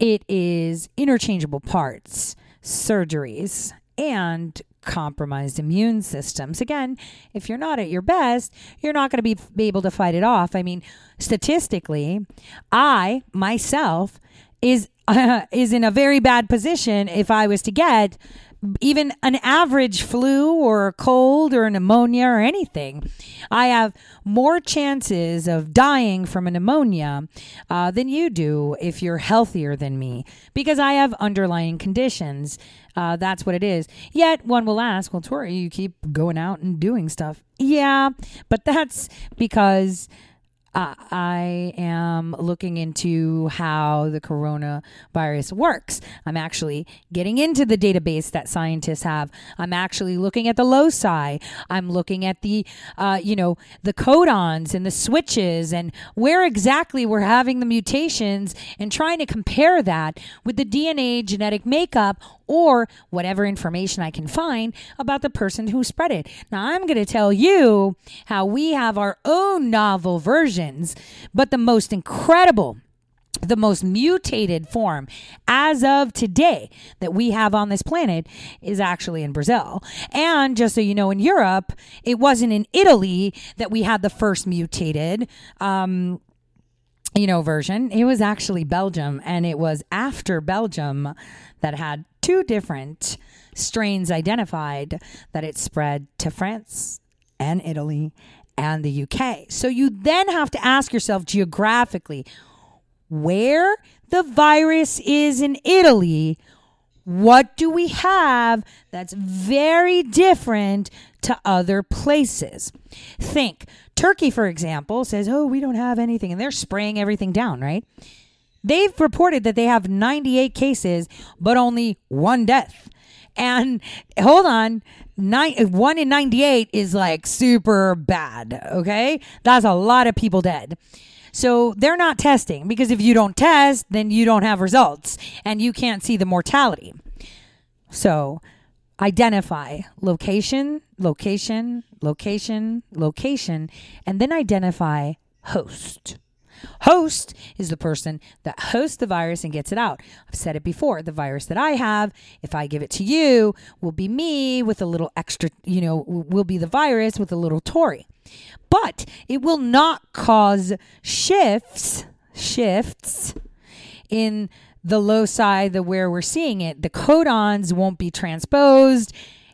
It is interchangeable parts, surgeries, and compromised immune systems. Again, if you're not at your best, you're not going to be, be able to fight it off. I mean, statistically, I myself is uh, is in a very bad position if I was to get even an average flu or a cold or a pneumonia or anything, I have more chances of dying from a pneumonia uh, than you do if you're healthier than me because I have underlying conditions. Uh, that's what it is. Yet one will ask, well, Tori, you keep going out and doing stuff. Yeah, but that's because uh, I am looking into how the coronavirus works. I'm actually getting into the database that scientists have. I'm actually looking at the loci. I'm looking at the, uh, you know, the codons and the switches and where exactly we're having the mutations and trying to compare that with the DNA genetic makeup or whatever information I can find about the person who spread it. Now, I'm going to tell you how we have our own novel versions, but the most incredible the most mutated form as of today that we have on this planet is actually in Brazil. And just so you know, in Europe, it wasn't in Italy that we had the first mutated. Um, you know, version. It was actually Belgium, and it was after Belgium that had two different strains identified that it spread to France and Italy and the UK. So you then have to ask yourself geographically where the virus is in Italy. What do we have that's very different to other places? Think Turkey, for example, says, Oh, we don't have anything, and they're spraying everything down, right? They've reported that they have 98 cases, but only one death. And hold on, nine, one in 98 is like super bad. Okay. That's a lot of people dead. So they're not testing because if you don't test, then you don't have results and you can't see the mortality. So identify location, location, location, location, and then identify host. Host is the person that hosts the virus and gets it out. I've said it before. The virus that I have, if I give it to you, will be me with a little extra, you know, will be the virus with a little Tori. But it will not cause shifts, shifts in the loci, the where we're seeing it. The codons won't be transposed.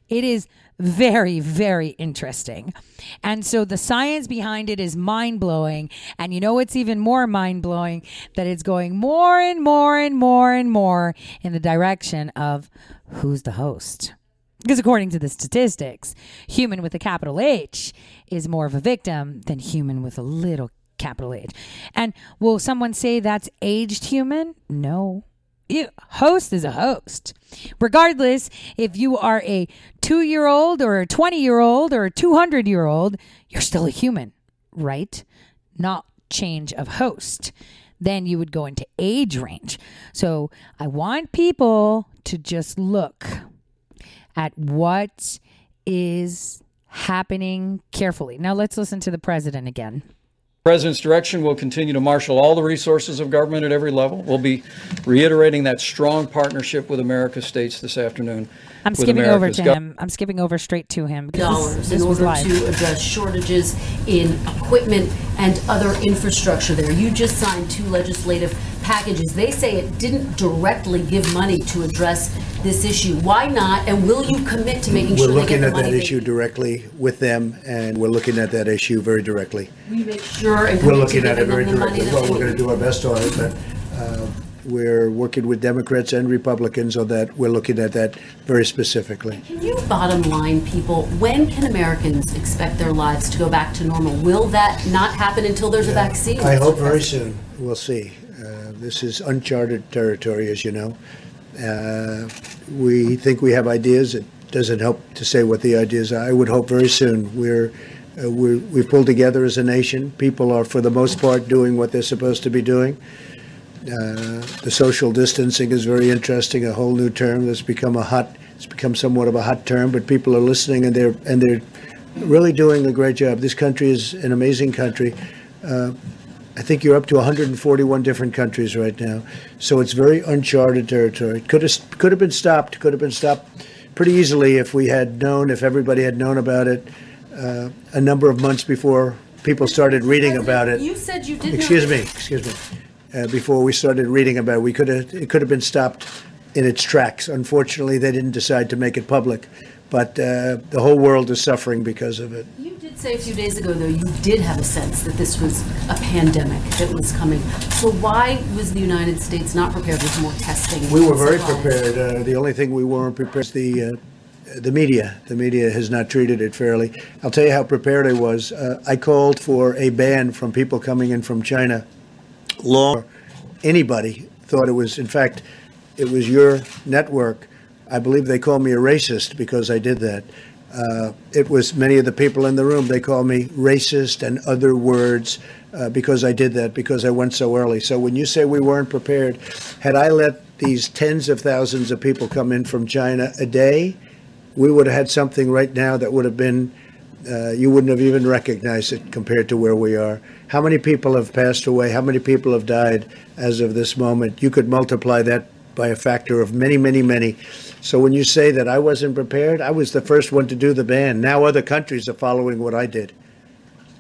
It is very, very interesting. And so the science behind it is mind blowing. And you know it's even more mind blowing? That it's going more and more and more and more in the direction of who's the host. Because according to the statistics, human with a capital H is more of a victim than human with a little capital H. And will someone say that's aged human? No. Host is a host. Regardless if you are a two year old or a 20 year old or a 200 year old, you're still a human, right? Not change of host. Then you would go into age range. So I want people to just look at what is happening carefully. Now let's listen to the president again. President's direction will continue to marshal all the resources of government at every level. We'll be reiterating that strong partnership with America's states this afternoon. I'm skipping over to gov- him. I'm skipping over straight to him. Dollars in order to address shortages in equipment and other infrastructure there. You just signed two legislative packages. They say it didn't directly give money to address this issue. Why not? And will you commit to making sure We're sure they get looking the at money that they issue directly with them, and we're looking at that issue very directly. Will you make sure and We're commit to looking at it very them the money directly. Well, we're going to do our best on it, but uh, we're working with Democrats and Republicans on that. We're looking at that very specifically. Can you bottom line people, when can Americans expect their lives to go back to normal? Will that not happen until there's a vaccine? I hope very soon. We'll see. Uh, This is uncharted territory, as you know. Uh, We think we have ideas. It doesn't help to say what the ideas are. I would hope very soon. We're, uh, we're, we've pulled together as a nation. People are, for the most part, doing what they're supposed to be doing. Uh, The social distancing is very interesting, a whole new term that's become a hot, it's become somewhat of a hot term, but people are listening and they're, and they're really doing a great job. This country is an amazing country. Uh, I think you're up to 141 different countries right now, so it's very uncharted territory. Could have could have been stopped. Could have been stopped pretty easily if we had known, if everybody had known about it uh, a number of months before people started reading about it. You said you didn't. Excuse me, excuse me. Uh, before we started reading about it, we could have it could have been stopped in its tracks. Unfortunately, they didn't decide to make it public, but uh, the whole world is suffering because of it. You did say a few days ago, though, you did have a sense that this was a pandemic that was coming. So why was the United States not prepared with more testing? We were very supplies? prepared. Uh, the only thing we weren't prepared is the uh, the media. The media has not treated it fairly. I'll tell you how prepared I was. Uh, I called for a ban from people coming in from China. Long anybody thought it was. In fact, it was your network. I believe they called me a racist because I did that. Uh, it was many of the people in the room. They called me racist and other words uh, because I did that because I went so early. So when you say we weren't prepared, had I let these tens of thousands of people come in from China a day, we would have had something right now that would have been uh, you wouldn't have even recognized it compared to where we are. How many people have passed away? How many people have died as of this moment? You could multiply that by a factor of many, many, many. So when you say that I wasn't prepared, I was the first one to do the ban. Now other countries are following what I did.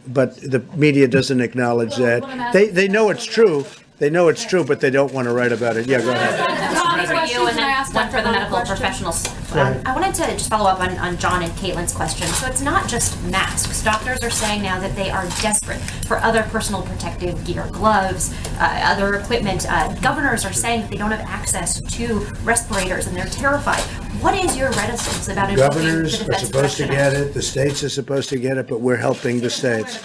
But the media doesn't acknowledge Well, that. They, they know it's true. They know it's true, but they don't want to write about it. Yeah, go ahead. Tommy, questions you, and I then ask one for the medical question? professionals. Um. I wanted to just follow up on, on John and Caitlin's question. So it's not just masks. Doctors are saying now that they are desperate for other personal protective gear, gloves, uh, other equipment. Uh, governors are saying that they don't have access to respirators and they're terrified. What is your reticence about invoking the Governors are supposed to get it, the states are supposed to get it, but we're helping the states.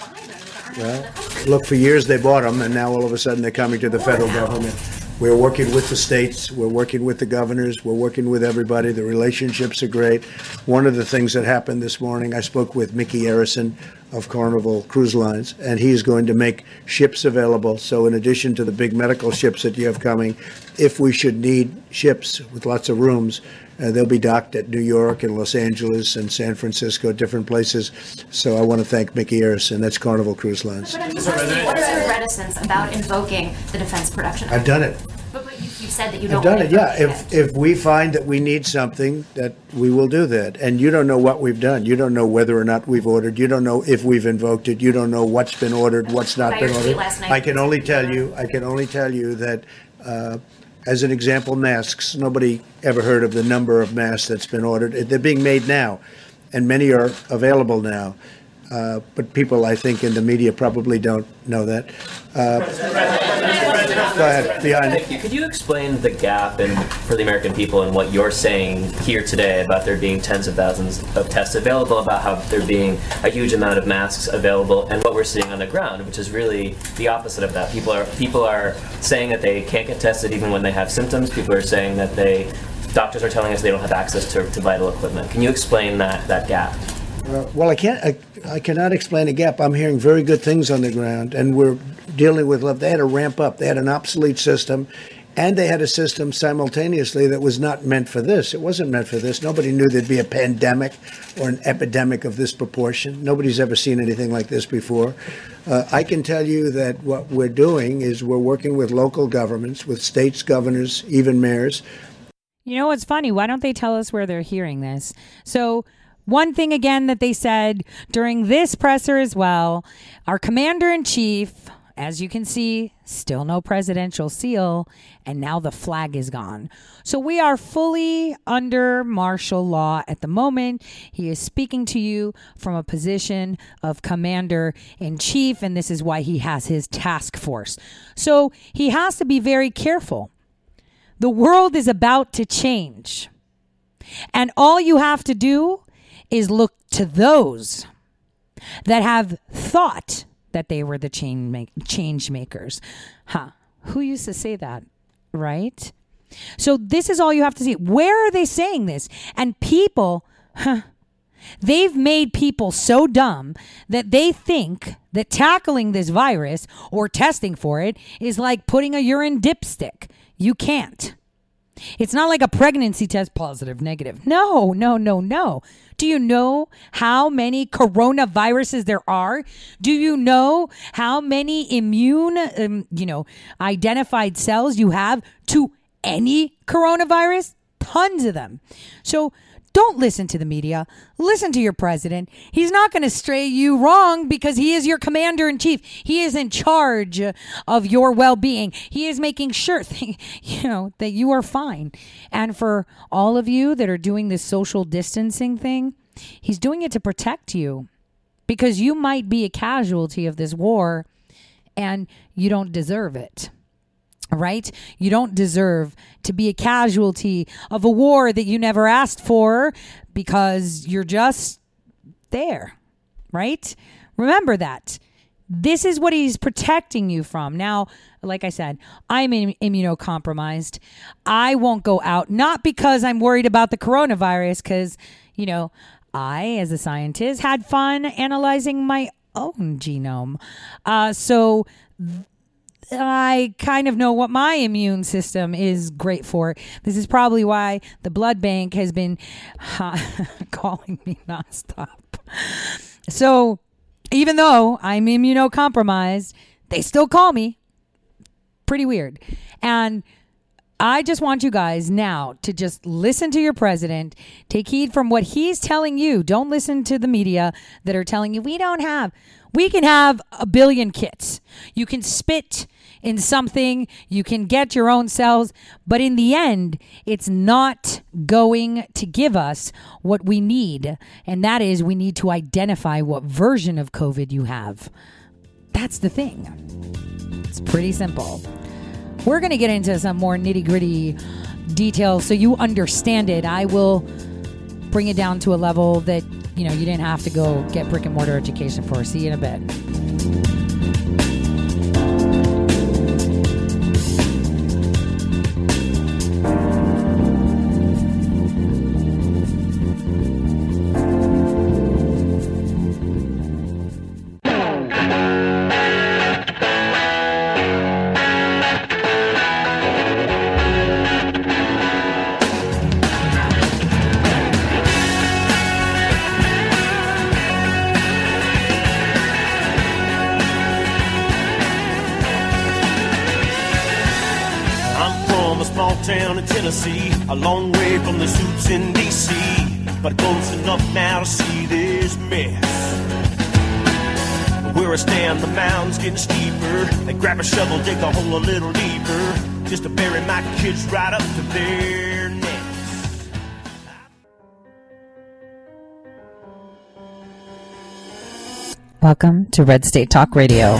Look, for years they bought them, and now all of a sudden they're coming to the federal government. We're working with the states, we're working with the governors, we're working with everybody. The relationships are great. One of the things that happened this morning, I spoke with Micky Arison of Carnival Cruise Lines, and he's going to make ships available. So, in addition to the big medical ships that you have coming, if we should need ships with lots of rooms, uh, they'll be docked at New York and Los Angeles and San Francisco, different places. So I want to thank Micky Arison. That's Carnival Cruise Lines. But I mean, what is your reticence about invoking the Defense Production I've done it. But, but you, you've said that you don't I've done want it, yeah. If, it. if we find that we need something, that we will do that. And you don't know what we've done. You don't know whether or not we've ordered. You don't know if we've invoked it. You don't know what's been ordered, what's not been ordered. I can only tell you, I can only tell you that, uh, as an example, masks, nobody ever heard of the number of masks that's been ordered. They're being made now, and many are available now. Uh, But people, I think, in the media probably don't know that. Uh, Go ahead. Thank you. Could you explain the gap in, for the American people and what you're saying here today about there being tens of thousands of tests available, about how there being a huge amount of masks available, and what we're seeing on the ground, which is really the opposite of that. People are people are saying that they can't get tested even when they have symptoms. People are saying that they doctors are telling us they don't have access to, to vital equipment. Can you explain that that gap? Uh, Well, I can't, I, I cannot explain a gap. I'm hearing very good things on the ground, and we're dealing with, love. they had to ramp up. They had an obsolete system, and they had a system simultaneously that was not meant for this. It wasn't meant for this. Nobody knew there'd be a pandemic or an epidemic of this proportion. Nobody's ever seen anything like this before. Uh, I can tell you that what we're doing is we're working with local governments, with states, governors, even mayors, You know what's funny? Why don't they tell us where they're hearing this? So, one thing again that they said during this presser as well our commander in chief, as you can see, still no presidential seal, and now the flag is gone. So, we are fully under martial law at the moment. He is speaking to you from a position of commander in chief, and this is why he has his task force. So, he has to be very careful. The world is about to change. And all you have to do is look to those that have thought that they were the change, make, change makers. Huh. Who used to say that? Right? So this is all you have to see. Where are they saying this? And people, huh, They've made people so dumb that they think that tackling this virus or testing for it is like putting a urine dipstick. You can't. It's not like a pregnancy test positive, negative. No, no, no, no. Do you know how many coronaviruses there are? Do you know how many immune, um, you know, identified cells you have to any coronavirus? Tons of them. So don't listen to the media. Listen to your president. He's not going to stray you wrong because he is your commander in chief. He is in charge of your well-being. He is making sure you know that you are fine. And for all of you that are doing this social distancing thing, he's doing it to protect you because you might be a casualty of this war and you don't deserve it right? You don't deserve to be a casualty of a war that you never asked for because you're just there, right? Remember that. This is what he's protecting you from. Now, like I said, I'm im- immunocompromised. I won't go out, not because I'm worried about the coronavirus, because, you know, I, as a scientist, had fun analyzing my own genome. Uh, so, I kind of know what my immune system is great for. This is probably why the blood bank has been calling me nonstop. So, even though I'm immunocompromised, they still call me. Pretty weird. And I just want you guys now to just listen to your president, take heed from what he's telling you. Don't listen to the media that are telling you we don't have. We can have a billion kits. You can spit in something, you can get your own cells, but in the end, it's not going to give us what we need. And that is, we need to identify what version of COVID you have. That's the thing. It's pretty simple. We're going to get into some more nitty gritty details so you understand it. I will bring it down to a level that you know you didn't have to go get brick and mortar education for. See you in a bit. Long way from the suits in D.C. But close enough now to see this mess. Where I stand, the mound's getting steeper. They grab a shovel, dig the hole a little deeper, just to bury my kids right up to their necks. Welcome to Red State Talk Radio.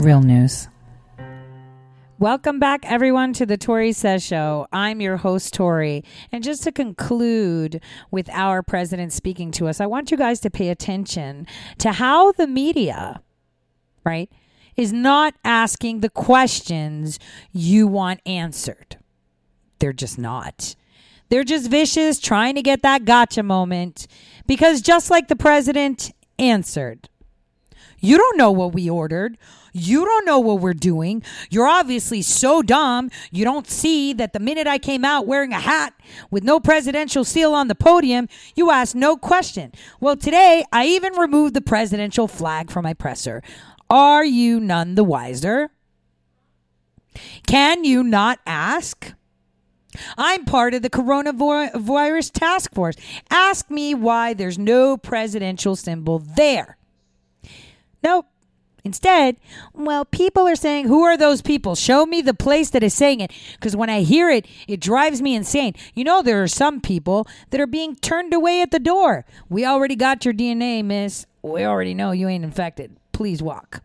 Real news. Welcome back, everyone, to the Tori Says Show. I'm your host, Tori. And just to conclude with our president speaking to us, I want you guys to pay attention to how the media, right, is not asking the questions you want answered. They're just not. They're just vicious, trying to get that gotcha moment. Because just like the president answered, you don't know what we ordered. You don't know what we're doing. You're obviously so dumb. You don't see that the minute I came out wearing a hat with no presidential seal on the podium, you asked no question. Well, today I even removed the presidential flag from my presser. Are you none the wiser? Can you not ask? I'm part of the coronavirus task force. Ask me why there's no presidential symbol there. Nope. Instead, well, people are saying, who are those people? Show me the place that is saying it. Because when I hear it, it drives me insane. You know, there are some people that are being turned away at the door. We already got your DNA, miss. We already know you ain't infected. Please walk.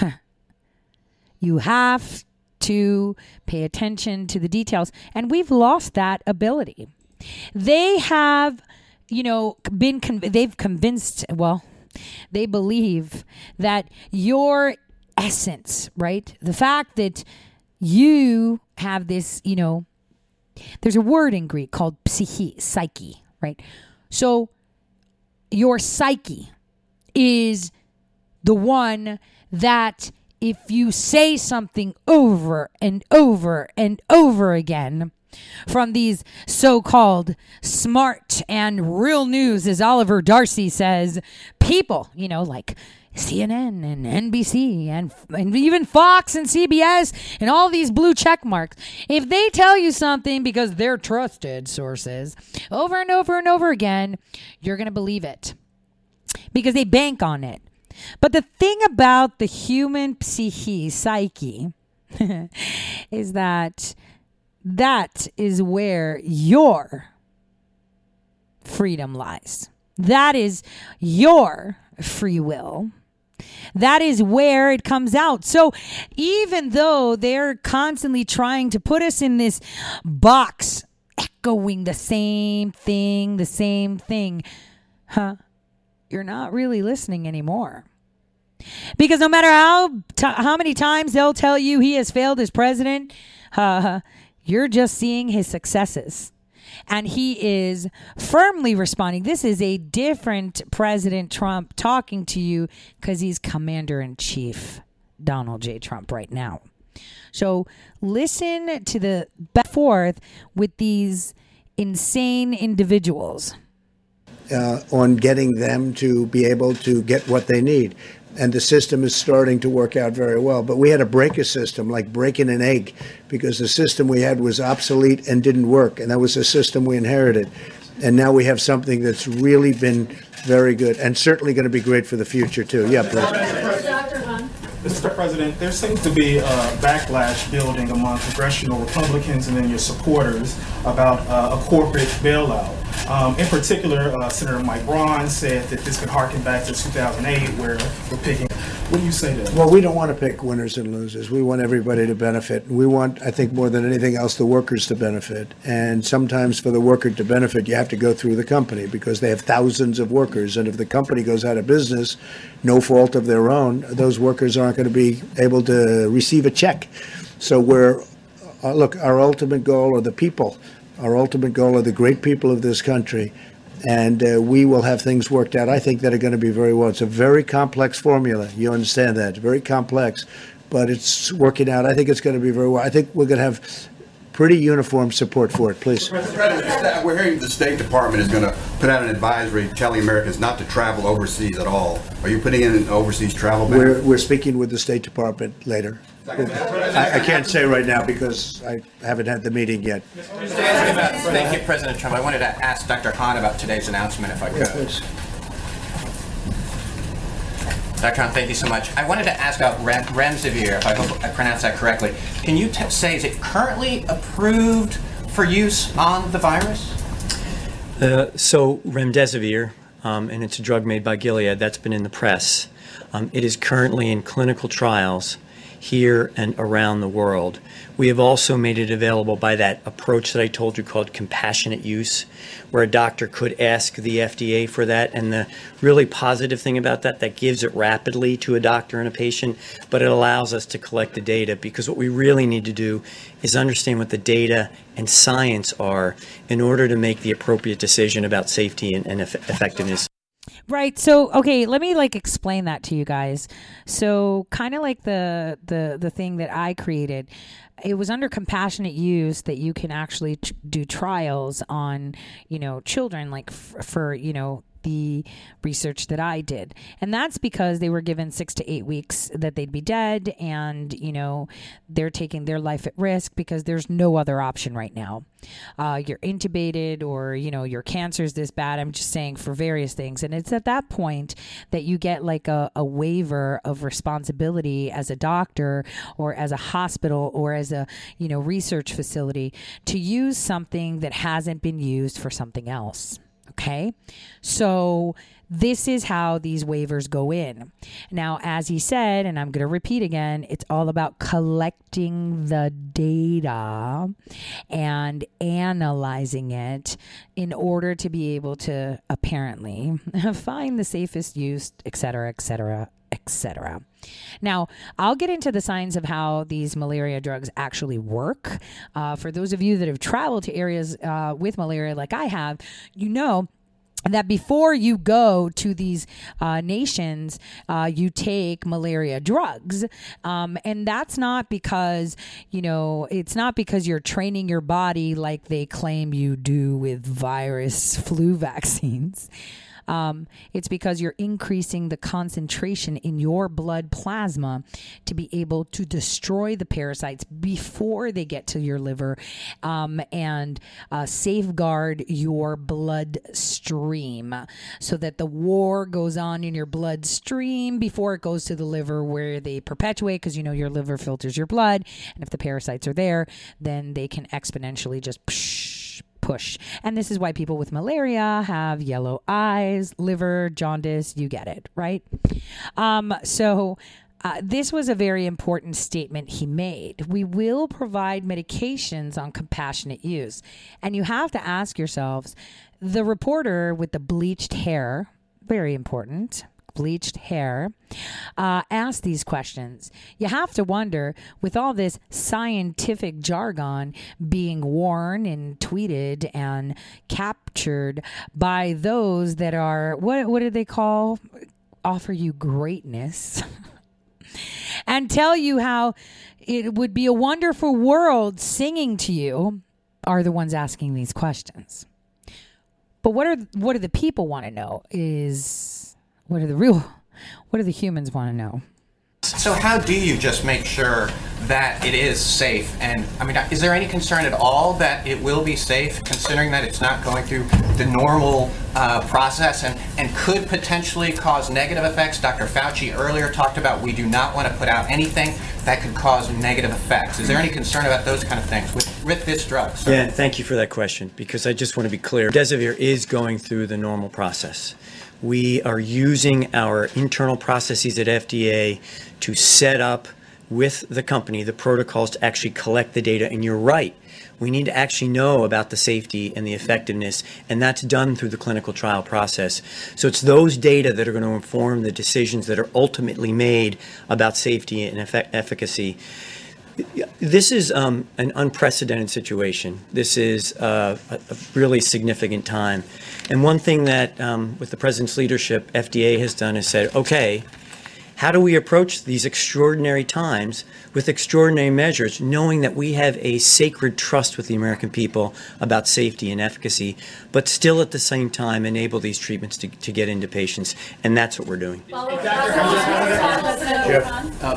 you have to pay attention to the details. And we've lost that ability. They have, you know, been, conv- they've convinced, well, they believe that your essence, right? The fact that you have this, you know, there's a word in Greek called psyche, psyche, right? So your psyche is the one that if you say something over and over and over again, from these so called smart and real news, as Oliver Darcy says, people, you know, like CNN and NBC and, and even Fox and CBS and all these blue check marks. If they tell you something because they're trusted sources over and over and over again, you're going to believe it because they bank on it. But the thing about the human psyche, psyche, is that that is where your freedom lies. That is your free will. That is where it comes out. So even though they're constantly trying to put us in this box, echoing the same thing, the same thing, huh? You're not really listening anymore. Because no matter how t- how many times they'll tell you he has failed as president, uh, you're just seeing his successes. And he is firmly responding. This is a different President Trump talking to you because he's commander in chief, Donald J. Trump, right now. So listen to the back forth with these insane individuals. uh, on getting them to be able to get what they need. And the system is starting to work out very well. But we had to break a system, like breaking an egg, because the system we had was obsolete and didn't work. And that was a system we inherited. And now we have something that's really been very good and certainly going to be great for the future, too. Yeah. Mr. President, there seems to be a backlash building among congressional Republicans and then your supporters about uh, a corporate bailout. Um, in particular, uh, Senator Mike Braun said that this could harken back to 2008, where we're picking. What do you say to that? Well, we don't want to pick winners and losers. We want everybody to benefit. We want, I think, more than anything else, the workers to benefit. And sometimes for the worker to benefit, you have to go through the company because they have thousands of workers. And if the company goes out of business, no fault of their own, those workers aren't going to be able to receive a check. So we're, uh, look, our ultimate goal are the people. Our ultimate goal are the great people of this country and uh, we will have things worked out. I think that are going to be very well. It's a very complex formula. You understand that? It's very complex, but it's working out. I think it's going to be very well. I think we're going to have pretty uniform support for it. Please. Mr. President, we're hearing the State Department is going to put out an advisory telling Americans not to travel overseas at all. Are you putting in an overseas travel ban? We're, we're speaking with the State Department later. I, I can't say right now because I haven't had the meeting yet. Thank you, President Trump. I wanted to ask Dr. Hahn about today's announcement, if I Yeah, could. please. Dr. Hahn, thank you so much. I wanted to ask about Rem- Remdesivir, if I hope I pronounced that correctly. Can you t- say, is it currently approved for use on the virus? Uh, so remdesivir, um, and it's a drug made by Gilead that's been in the press. Um, it is currently in clinical trials here and around the world. We have also made it available by that approach that I told you called compassionate use, where a doctor could ask the FDA for that. And the really positive thing about that, that gives it rapidly to a doctor and a patient, but it allows us to collect the data because what we really need to do is understand what the data and science are in order to make the appropriate decision about safety and, and eff- effectiveness. Right. So, okay, let me like explain that to you guys. So, kind of like the the the thing that I created, it was under compassionate use that you can actually t- do trials on, you know, children like f- for, you know, the research that I did. And that's because they were given 6 to 8 weeks that they'd be dead and, you know, they're taking their life at risk because there's no other option right now. Uh, you're intubated or, you know, your cancer's this bad. I'm just saying for various things. And it's at that point that you get like a, a waiver of responsibility as a doctor or as a hospital or as a, you know, research facility to use something that hasn't been used for something else. Okay. So this is how these waivers go in. Now, as he said, and I'm going to repeat again, it's all about collecting the data and analyzing it in order to be able to apparently find the safest use, et cetera, et cetera, etc. Now, I'll get into the signs of how these malaria drugs actually work. Uh, for those of you that have traveled to areas uh, with malaria, like I have, you know that before you go to these uh, nations, uh, you take malaria drugs. Um, and that's not because, you know, it's not because you're training your body like they claim you do with virus flu vaccines. Um, it's because you're increasing the concentration in your blood plasma to be able to destroy the parasites before they get to your liver um, and uh, safeguard your blood stream so that the war goes on in your blood stream before it goes to the liver where they perpetuate because you know your liver filters your blood. And if the parasites are there, then they can exponentially just. Psh, push. And this is why people with malaria have yellow eyes, liver, jaundice. You get it, right? Um, so. Uh, this was a very important statement he made. We will provide medications on compassionate use. And you have to ask yourselves the reporter with the bleached hair, very important, bleached hair, uh, asked these questions. You have to wonder, with all this scientific jargon being worn and tweeted and captured by those that are, what, what do they call? Offer you greatness. and tell you how it would be a wonderful world singing to you are the ones asking these questions. But what are what do the people want to know is what are the real what do the humans want to know? So how do you just make sure that it is safe. And I mean, is there any concern at all that it will be safe, considering that it's not going through the normal uh, process and, and could potentially cause negative effects? Dr. Fauci earlier talked about we do not want to put out anything that could cause negative effects. Is there any concern about those kind of things with, with this drug? sir? Yeah, thank you for that question because I just want to be clear. Desivir is going through the normal process. We are using our internal processes at FDA to set up with the company the protocols to actually collect the data. And you're right. We need to actually know about the safety and the effectiveness, and that's done through the clinical trial process. So it's those data that are going to inform the decisions that are ultimately made about safety and effe- efficacy. This is um, an unprecedented situation. This is uh, a, really significant time. And one thing that, um, with the president's leadership, FDA has done is said, okay, how do we approach these extraordinary times with extraordinary measures, knowing that we have a sacred trust with the American people about safety and efficacy, but still at the same time enable these treatments to, to get into patients? And that's what we're doing. Uh,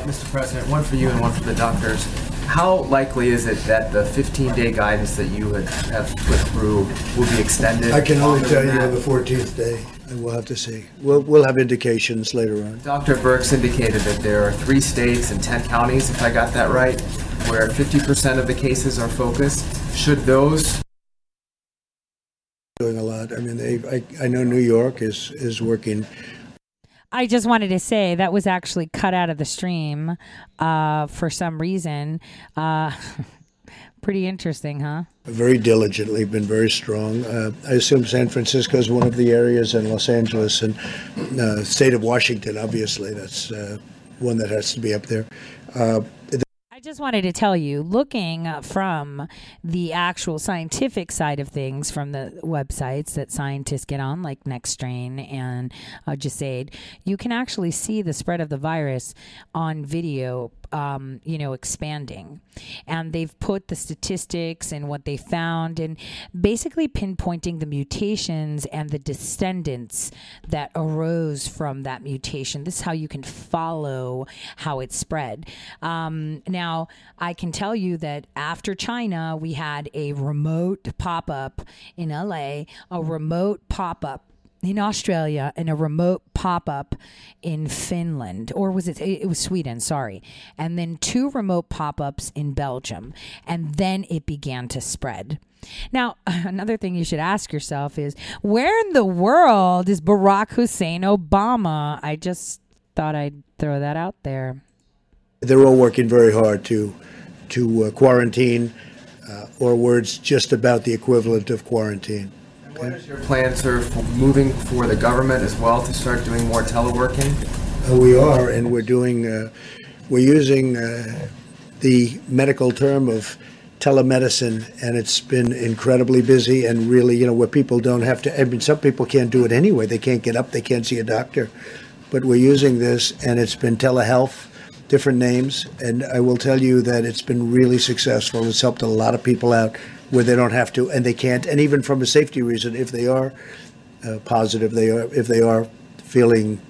Mr. President, one for you and one for the doctors. How likely is it that the 15-day guidance that you have put through will be extended? I can only tell you on the 14th day, and we'll have to see. We'll, we'll have indications later on. Dr. Birx indicated that there are three states and 10 counties, if I got that right, where 50% of the cases are focused. Should those Doing a lot. I mean, they, I, I know New York is, is working I just wanted to say that was actually cut out of the stream uh, for some reason. Uh, pretty interesting, huh? Very diligently, been very strong. Uh, I assume San Francisco is one of the areas, and Los Angeles, and uh, state of Washington, obviously, that's uh, one that has to be up there. I just wanted to tell you, looking from the actual scientific side of things, from the websites that scientists get on, like NextStrain and uh, Gisaid, you can actually see the spread of the virus on video. Um, you know, expanding, and they've put the statistics and what they found, and basically pinpointing the mutations and the descendants that arose from that mutation. This is how you can follow how it spread. Um, now, I can tell you that after China, we had a remote pop up in LA, a remote pop up in Australia and a remote pop up in Finland, or was it? It was Sweden, sorry. And then two remote pop ups in Belgium. And then it began to spread. Now, another thing you should ask yourself is where in the world is Barack Hussein Obama? I just thought I'd throw that out there. They're all working very hard to to uh, quarantine, uh, or words just about the equivalent of quarantine. What is your plan, sir, for moving for the government as well to start doing more teleworking? Uh, we are, and we're doing, uh, we're using uh, the medical term of telemedicine, and it's been incredibly busy and really, you know, where people don't have to, I mean, some people can't do it anyway. They can't get up, they can't see a doctor. But we're using this, and it's been telehealth, different names, and I will tell you that it's been really successful. It's helped a lot of people out where they don't have to, and they can't, and even from a safety reason, if they are uh, positive, they are, if they are feeling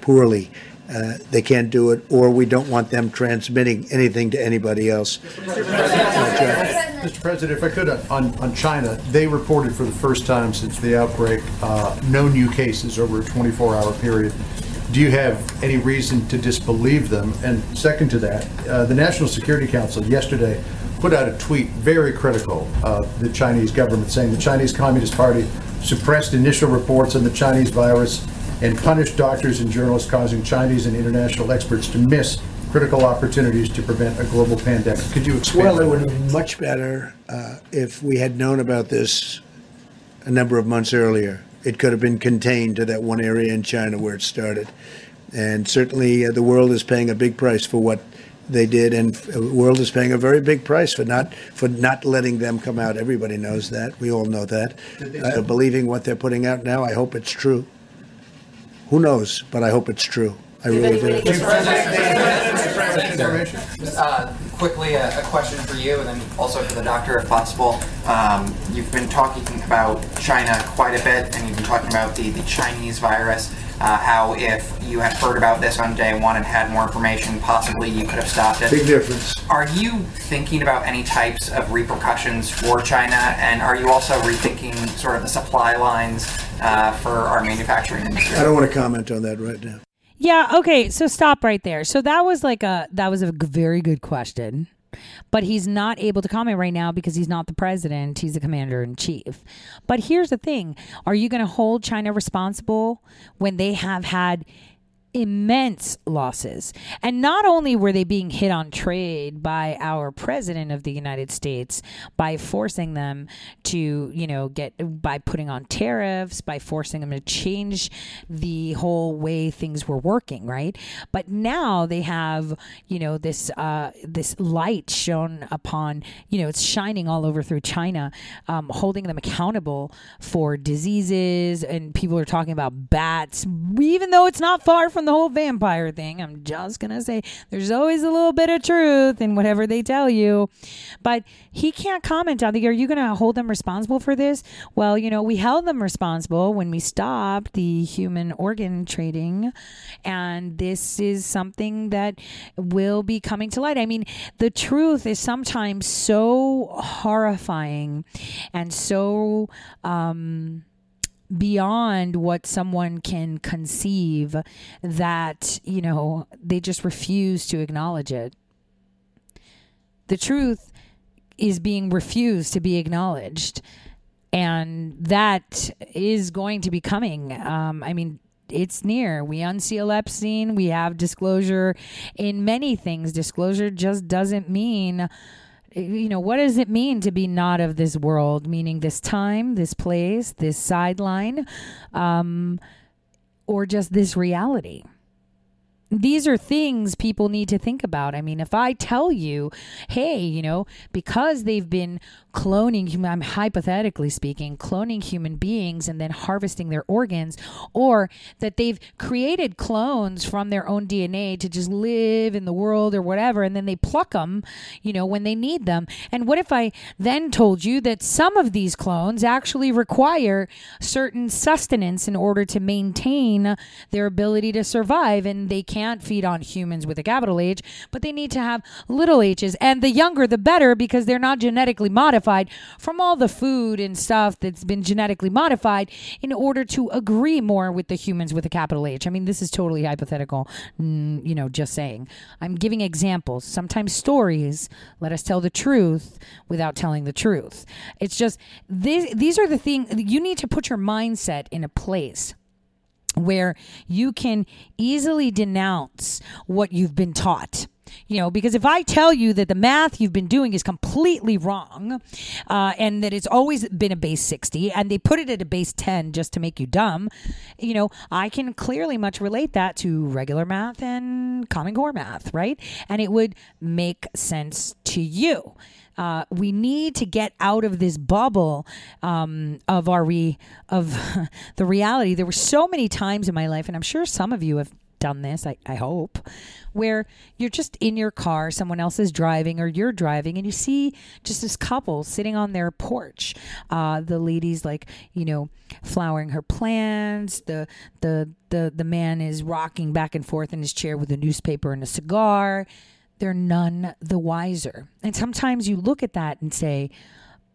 poorly. Uh, they can't do it, or we don't want them transmitting anything to anybody else. Mr. President, if I could, on, on China, they reported for the first time since the outbreak, uh, no new cases over a 24-hour period. Do you have any reason to disbelieve them? And second to that, uh, the National Security Council yesterday put out a tweet very critical of the Chinese government, saying the Chinese Communist Party suppressed initial reports on the Chinese virus and punished doctors and journalists, causing Chinese and international experts to miss critical opportunities to prevent a global pandemic. Could you expand? Well, it would have been much better uh, if we had known about this a number of months earlier. It could have been contained to that one area in China where it started. And certainly uh, the world is paying a big price for what they did, and the world is paying a very big price for not for not letting them come out. Everybody knows that. We all know that. Uh, believing what they're putting out now, I hope it's true. Who knows? But I hope it's true. I really do. Quickly, a, a question for you, and then also for the doctor, if possible. Um, you've been talking about China quite a bit, and you've been talking about the, the Chinese virus. uh, how if you had heard about this on day one and had more information, possibly you could have stopped it. Big difference. Are you thinking about any types of repercussions for China, and are you also rethinking sort of the supply lines uh, for our manufacturing industry? I don't want to comment on that right now. Yeah, okay, so stop right there. So that was like a that was a very good question. But he's not able to comment right now because he's not the president, he's the commander in chief. But here's the thing, are you going to hold China responsible when they have had immense losses. And not only were they being hit on trade by our president of the United States by forcing them to, you know, get by putting on tariffs, by forcing them to change the whole way things were working, right? But now they have, you know, this uh, this light shown upon, you know, it's shining all over through China, um, holding them accountable for diseases, and people are talking about bats, even though it's not far from the whole vampire thing. I'm just gonna say there's always a little bit of truth in whatever they tell you, but he can't comment on the. Are you gonna hold them responsible for this? Well, you know, we held them responsible when we stopped the human organ trading, and this is something that will be coming to light. I mean, the truth is sometimes so horrifying and so. Um, beyond what someone can conceive that you know they just refuse to acknowledge it the truth is being refused to be acknowledged and that is going to be coming um, i mean it's near. We unseal Epstein. We have disclosure in many things. Disclosure just doesn't mean you know, what does it mean to be not of this world? Meaning this time, this place, this sideline, um, or just this reality? These are things people need to think about. I mean, if I tell you, hey, you know, because they've been cloning I'm hypothetically speaking, cloning human beings and then harvesting their organs, or that they've created clones from their own DNA to just live in the world or whatever, and then they pluck them, you know, when they need them. And what if I then told you that some of these clones actually require certain sustenance in order to maintain their ability to survive, and they can't feed on humans with a capital H, but they need to have little h's, and the younger the better because they're not genetically modified from all the food and stuff that's been genetically modified in order to agree more with the humans with a capital H. I mean, this is totally hypothetical, mm, you know, just saying. I'm giving examples. Sometimes stories let us tell the truth without telling the truth. It's just this, these are the things you need to put your mindset in a place where you can easily denounce what you've been taught. You know, because if I tell you that the math you've been doing is completely wrong uh, and that it's always been a base 60 and they put it at a base 10 just to make you dumb, you know, I can clearly much relate that to regular math and Common Core math, right? And it would make sense to you. Uh, we need to get out of this bubble um, of our re of the reality. There were so many times in my life, and I'm sure some of you have done this. I, I hope where you're just in your car, someone else is driving, or you're driving, and you see just this couple sitting on their porch. Uh, the lady's like, you know, flowering her plants. The the the the man is rocking back and forth in his chair with a newspaper and a cigar they're none the wiser. And sometimes you look at that and say,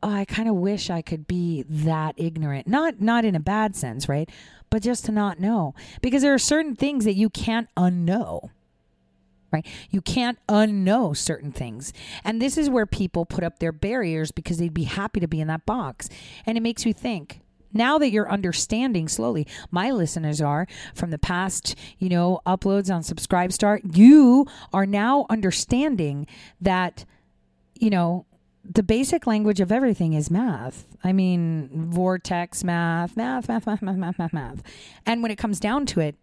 oh, I kind of wish I could be that ignorant. Not not in a bad sense, right? But just to not know. Because there are certain things that you can't unknow. Right? You can't unknow certain things. And this is where people put up their barriers because they'd be happy to be in that box. And it makes you think, now that you're understanding slowly, my listeners are from the past, you know, uploads on SubscribeStar. you are now understanding that, you know, the basic language of everything is math. I mean, vortex math, math, math, math, math, math, math, math. And when it comes down to it,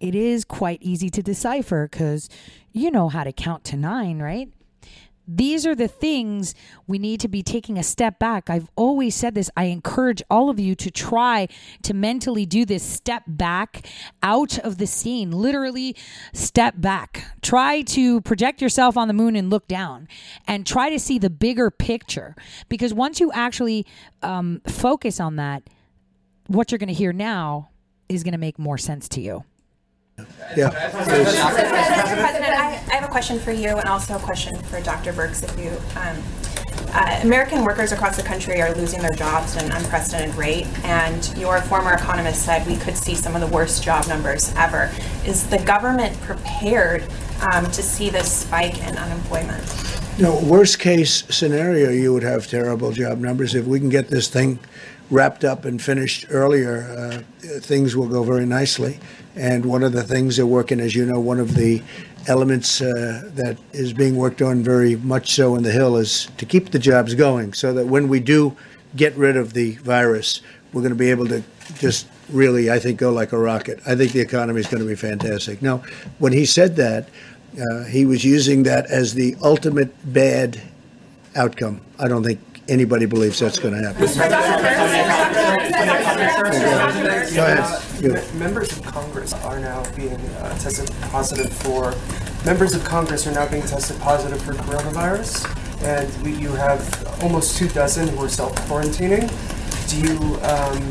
it is quite easy to decipher because you know how to count to nine, right? These are the things we need to be taking a step back. I've always said this. I encourage all of you to try to mentally do this step back out of the scene, literally step back. Try to project yourself on the moon and look down and try to see the bigger picture. Because once you actually um, focus on that, what you're going to hear now is going to make more sense to you. Yeah. Mr. President, I, I have a question for you and also a question for Dr. Birx. If you, um, uh, American workers across the country are losing their jobs at an unprecedented rate, and your former economist said we could see some of the worst job numbers ever. Is the government prepared um, to see this spike in unemployment? No, worst case scenario, you would have terrible job numbers. If we can get this thing wrapped up and finished earlier, uh, things will go very nicely. And one of the things they're working, as you know, one of the elements uh, that is being worked on very much so in the Hill is to keep the jobs going so that when we do get rid of the virus, we're going to be able to just really, I think, go like a rocket. I think the economy is going to be fantastic. Now, when he said that, uh, he was using that as the ultimate bad outcome. I don't think anybody believes that's going to happen. Go ahead. Members of Congress are now being uh, tested positive for, members of Congress are now being tested positive for coronavirus, and we, you have almost two dozen who are self-quarantining. Do you um,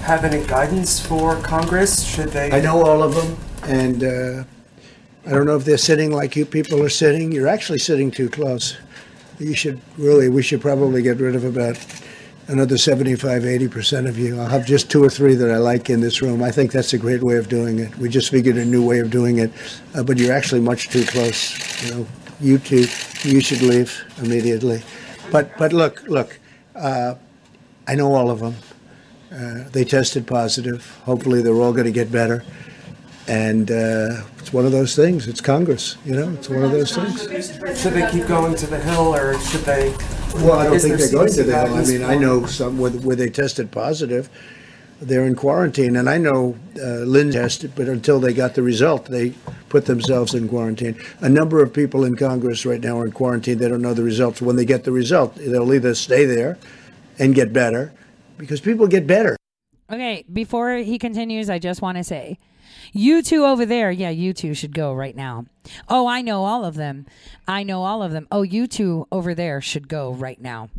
have any guidance for Congress? Should they? I know all of them, and uh, I don't know if they're sitting like you people are sitting. You're actually sitting too close. You should really, we should probably get rid of about another 75, 80% of you. I'll have just two or three that I like in this room. I think that's a great way of doing it. We just figured a new way of doing it, uh, but you're actually much too close. You know, you two, you should leave immediately. But but look, look, uh, I know all of them. Uh, they tested positive. Hopefully, they're all going to get better. And uh, it's one of those things. It's Congress, you know. It's one of those things. Should they keep going to the Hill, or should they? Well, I don't think they're going to that. I mean, I know some where, where they tested positive, they're in quarantine, and I know uh, Lynn tested, but until they got the result, they put themselves in quarantine. A number of people in Congress right now are in quarantine. They don't know the results. When they get the result, they'll either stay there and get better, because people get better. Okay, before he continues, I just want to say, you two over there, yeah, you two should go right now. Oh, I know all of them. I know all of them. Oh, you two over there should go right now.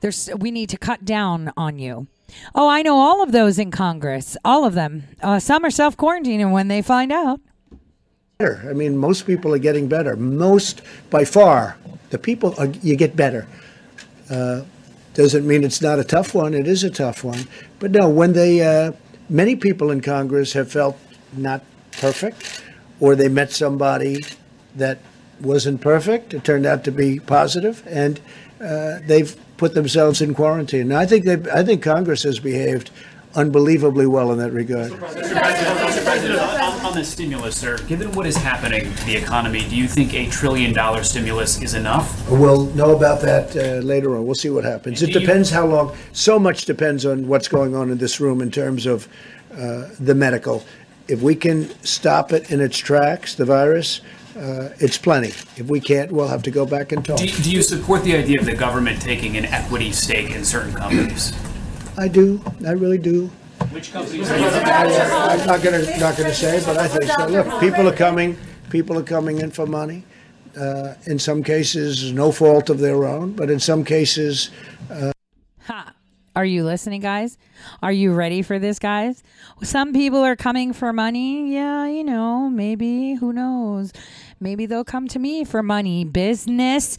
There's, we need to cut down on you. Oh, I know all of those in Congress, all of them. Uh, some are self quarantining when they find out. I mean, most people are getting better. Most, by far, the people are, you get better. Uh, doesn't mean it's not a tough one. It is a tough one. But no, when they, uh, many people in Congress have felt not perfect, or they met somebody that wasn't perfect. It turned out to be positive, and uh, they've put themselves in quarantine. And I think they, I think Congress has behaved unbelievably well in that regard. Mr. President, on, on the stimulus, sir, given what is happening to the economy, do you think a trillion dollar stimulus is enough? We'll know about that uh, later on. We'll see what happens. It depends how long. So much depends on what's going on in this room in terms of uh, the medical. If we can stop it in its tracks, the virus, uh, it's plenty. If we can't, we'll have to go back and talk. Do, do you support the idea of the government taking an equity stake in certain companies? I do. I really do. Which companies I'm not going to not going to say, but I think so. Look, people are coming. People are coming in for money. Uh, in some cases, no fault of their own, but in some cases. Uh, Ha. Are you listening, guys? Are you ready for this, guys? Some people are coming for money. Yeah, you know, maybe. Who knows? Maybe they'll come to me for money. Business,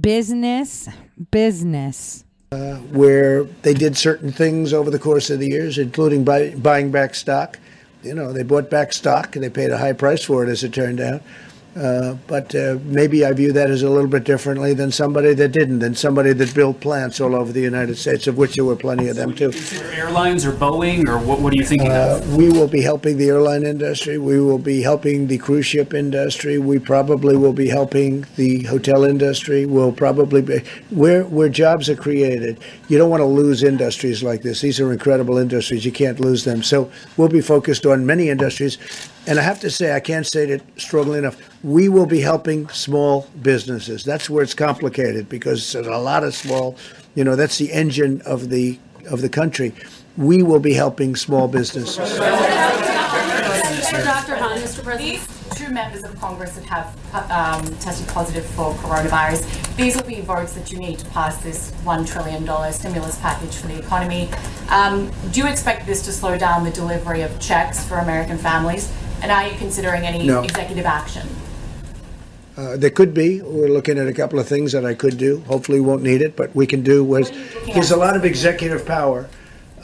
business, business. uh, where they did certain things over the course of the years, including buy, buying back stock. You know, they bought back stock and they paid a high price for it, as it turned out. Uh, but uh, maybe I view that as a little bit differently than somebody that didn't, than somebody that built plants all over the United States, of which there were plenty of them too. Airlines or Boeing, or what, what are you thinking Uh, of? we will be helping the airline industry. We will be helping the cruise ship industry. We probably will be helping the hotel industry. We'll probably be where where jobs are created. You don't want to lose industries like this. These are incredible industries. You can't lose them. So we'll be focused on many industries. And I have to say, I can't say it strongly enough. We will be helping small businesses. That's where it's complicated because there's a lot of small. You know, that's the engine of the of the country. We will be helping small businesses. Dr. Hahn, Mr. President. These two members of Congress that have um, tested positive for coronavirus. These will be votes that you need to pass this $1 trillion stimulus package for the economy. Um, do you expect this to slow down the delivery of checks for American families? And are you considering any No. executive action? Uh, There could be. We're looking at a couple of things that I could do. Hopefully, won't need it, but we can do. was- There's a lot of executive power.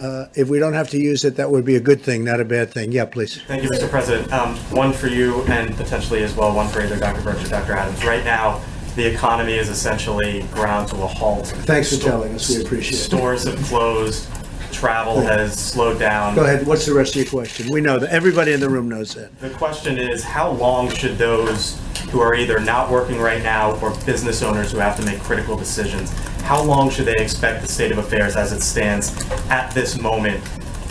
Uh, If we don't have to use it, that would be a good thing, not a bad thing. Yeah, please. Thank you, Mr. President. Um, one for you and potentially as well one for either Dr. Birx or Dr. Adams. Right now, the economy is essentially ground to a halt. Thanks for Sto- telling us. We appreciate it. Stores have closed, travel has slowed down. Go ahead. What's the rest of your question? We know that. Everybody in the room knows that. The question is, how long should those who are either not working right now or business owners who have to make critical decisions, how long should they expect the state of affairs as it stands at this moment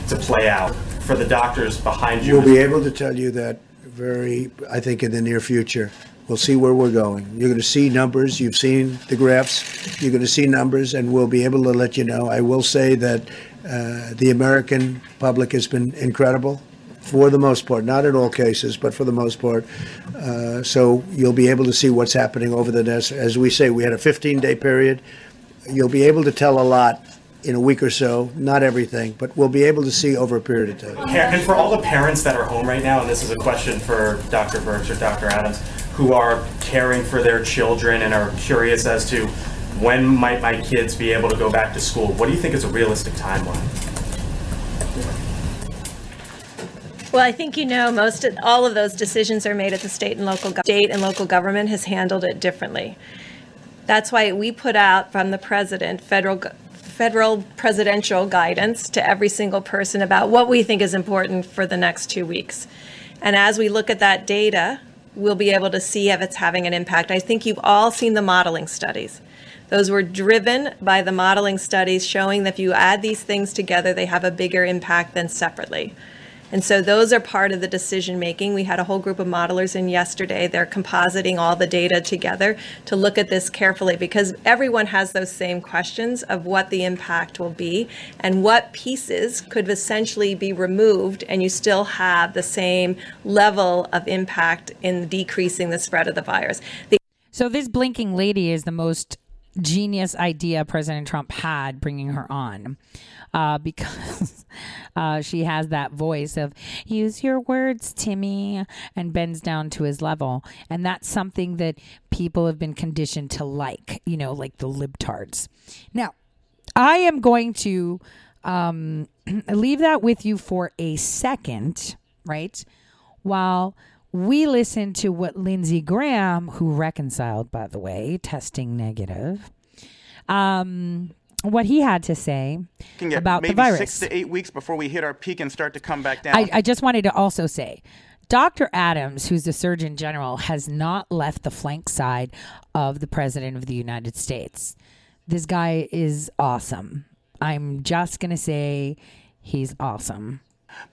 to play out? For the doctors behind you, We'll be able to tell you that very, I think, in the near future. We'll see where we're going. You're going to see numbers. You've seen the graphs. You're going to see numbers, and we'll be able to let you know. I will say that uh, the American public has been incredible for the most part, not in all cases, but for the most part. Uh, so you'll be able to see what's happening over the next, as we say, we had a 15 day period. You'll be able to tell a lot in a week or so, not everything, but we'll be able to see over a period of time. And for all the parents that are home right now, and this is a question for Dr. Birx or Dr. Adams, who are caring for their children and are curious as to when might my kids be able to go back to school, what do you think is a realistic timeline? Well, I think you know most of, all of those decisions are made at the state and local state and local government has handled it differently. That's why we put out from the president federal federal presidential guidance to every single person about what we think is important for the next 2 weeks. And as we look at that data, we'll be able to see if it's having an impact. I think you've all seen the modeling studies. Those were driven by the modeling studies showing that if you add these things together, they have a bigger impact than separately. And so those are part of the decision making. We had a whole group of modelers in yesterday. They're compositing all the data together to look at this carefully because everyone has those same questions of what the impact will be and what pieces could essentially be removed and you still have the same level of impact in decreasing the spread of the virus. The So this blinking lady is the most genius idea President Trump had bringing her on. Uh, because uh, she has that voice of use your words, Timmy, and bends down to his level. And that's something that people have been conditioned to like, you know, like the libtards. Now, I am going to um, leave that with you for a second, right? While we listened to what Lindsey Graham, who reconciled, by the way, testing negative, um, what he had to say about the virus. six to eight weeks before we hit our peak and start to come back down. I, I just wanted to also say Dr. Adams, who's the Surgeon General, has not left the flank side of the President of the United States. This guy is awesome. I'm just going to say he's awesome.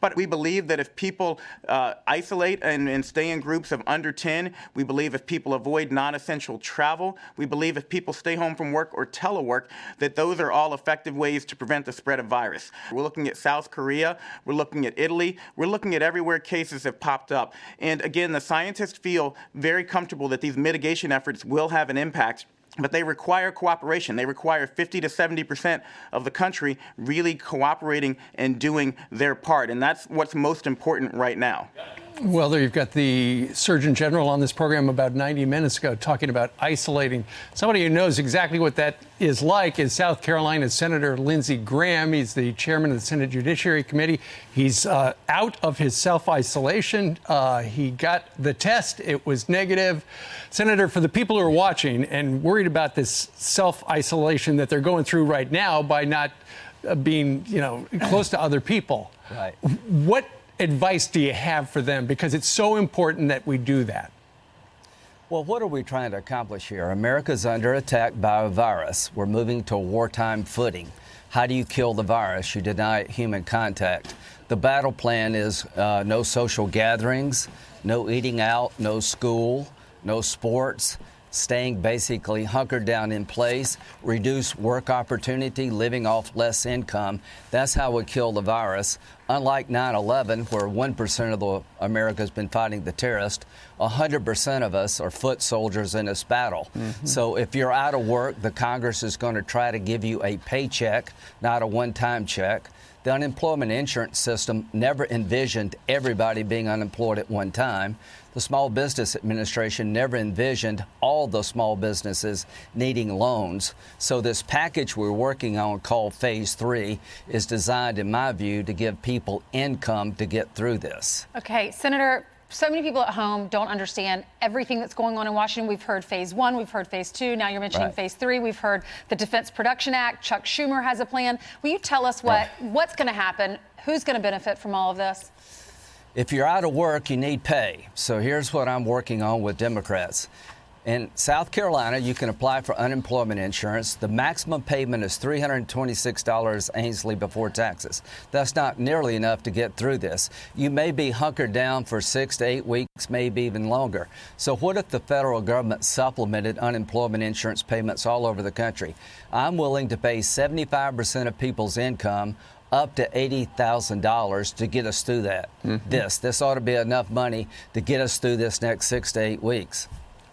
But we believe that if people uh, isolate and, and stay in groups of under 10, we believe if people avoid non essential travel, we believe if people stay home from work or telework, that those are all effective ways to prevent the spread of virus. We're looking at South Korea, we're looking at Italy, we're looking at everywhere cases have popped up. And again, the scientists feel very comfortable that these mitigation efforts will have an impact. But they require cooperation. They require 50 to 70 percent of the country really cooperating and doing their part. And that's what's most important right now. Well, there you've got the Surgeon General on this program about 90 minutes ago talking about isolating. Somebody who knows exactly what that is like is South Carolina Senator Lindsey Graham. He's the chairman of the Senate Judiciary Committee. He's uh, out of his self isolation. Uh, he got the test, it was negative. Senator, for the people who are watching and worried about this self isolation that they're going through right now by not uh, being, you know, close to other people, Right. what advice do you have for them? Because it's so important that we do that. Well, what are we trying to accomplish here? America's under attack by a virus. We're moving to a wartime footing. How do you kill the virus? You deny human contact. The battle plan is uh, no social gatherings, no eating out, no school, no sports, staying basically hunkered down in place, reduce work opportunity, living off less income. That's how we kill the virus. Unlike 9 11, where 1% of the America's been fighting the terrorist, 100% of us are foot soldiers in this battle. Mhm. So if you're out of work, the Congress is going to try to give you a paycheck, not a one time check. The unemployment insurance system never envisioned everybody being unemployed at one time. The Small Business Administration never envisioned all the small businesses needing loans. So, this package we're working on called Phase 3 is designed, in my view, to give people income to get through this. Okay, Senator, so many people at home don't understand everything that's going on in Washington. We've heard phase one, we've heard phase two, now you're mentioning Right. phase three. We've heard the Defense Production Act. Chuck Schumer has a plan. Will you tell us what what's going to happen? Who's going to benefit from all of this? If you're out of work, you need pay. So here's what I'm working on with Democrats. In South Carolina, you can apply for unemployment insurance. The maximum payment is $326 Ainsley before taxes. That's not nearly enough to get through this. You may be hunkered down for six to eight weeks, maybe even longer. So, what if the federal government supplemented unemployment insurance payments all over the country? I'm willing to pay 75% of people's income up to $80,000 to get us through that. This, this ought to be enough money to get us through this next six to eight weeks.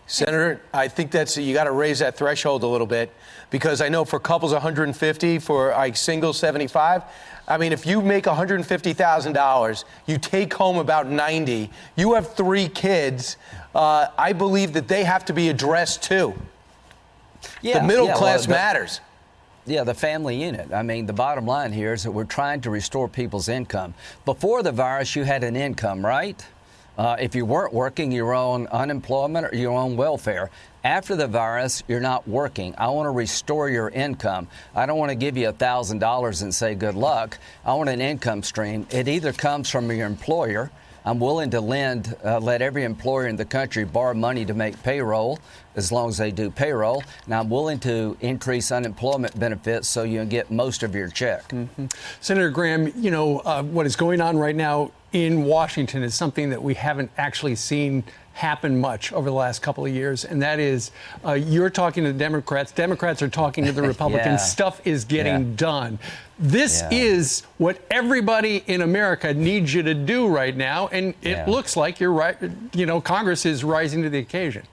Senator, I think that's you got to raise that threshold a little bit because I know for couples 150, for like singles 75. I mean, if you make $150,000, you take home about 90. You have three kids. Uh, I believe that they have to be addressed too. Yeah, the middle yeah, well, class the- matters. Yeah, the family unit. I mean, the bottom line here is that we're trying to restore people's income. Before the virus, you had an income, right? Uh, if you weren't working, you were on unemployment or you were on welfare. After the virus, you're not working. I want to restore your income. I don't want to give you $1,000 and say good luck. I want an income stream. It either comes from your employer. I'm willing to lend, uh, let every employer in the country borrow money to make payroll as long as they do payroll. And I'm willing to increase unemployment benefits so you can get most of your check. Senator Graham, you know, uh, what is going on right now in Washington is something that we haven't actually seen happen much over the last couple of years, and that is uh, you're talking to the Democrats, Democrats are talking to the Republicans, Yeah. stuff is getting Yeah. done. This Yeah. is what everybody in America needs you to do right now, and it looks like you're right. You know, Congress is rising to the occasion.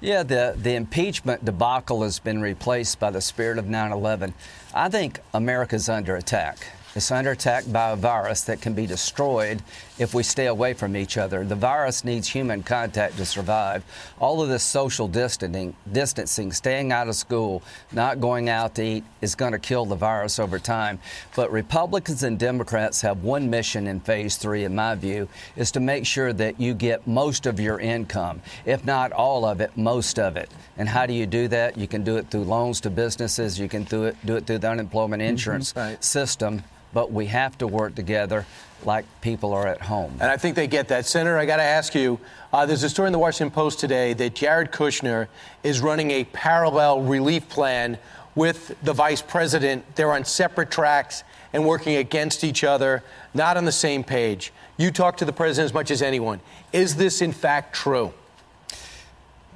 Yeah, the, the impeachment debacle has been replaced by the spirit of 9 11. I think America's under attack. It's under attack by a virus that can be destroyed if we stay away from each other. The virus needs human contact to survive. All of this social distancing, distancing, staying out of school, not going out to eat is going to kill the virus over time. But Republicans and Democrats have one mission in phase three, in my view, is to make sure that you get most of your income. If not all of it, most of it. And how do you do that? You can do it through loans to businesses, you can do it, do it through the unemployment mm-hmm. insurance system, but we have to work together like people are at home. And I think they get that. Senator, I got to ask you uh, there's a story in the Washington Post today that Jared Kushner is running a parallel relief plan with the vice president. They're on separate tracks and working against each other, not on the same page. You talk to the president as much as anyone. Is this, in fact, true?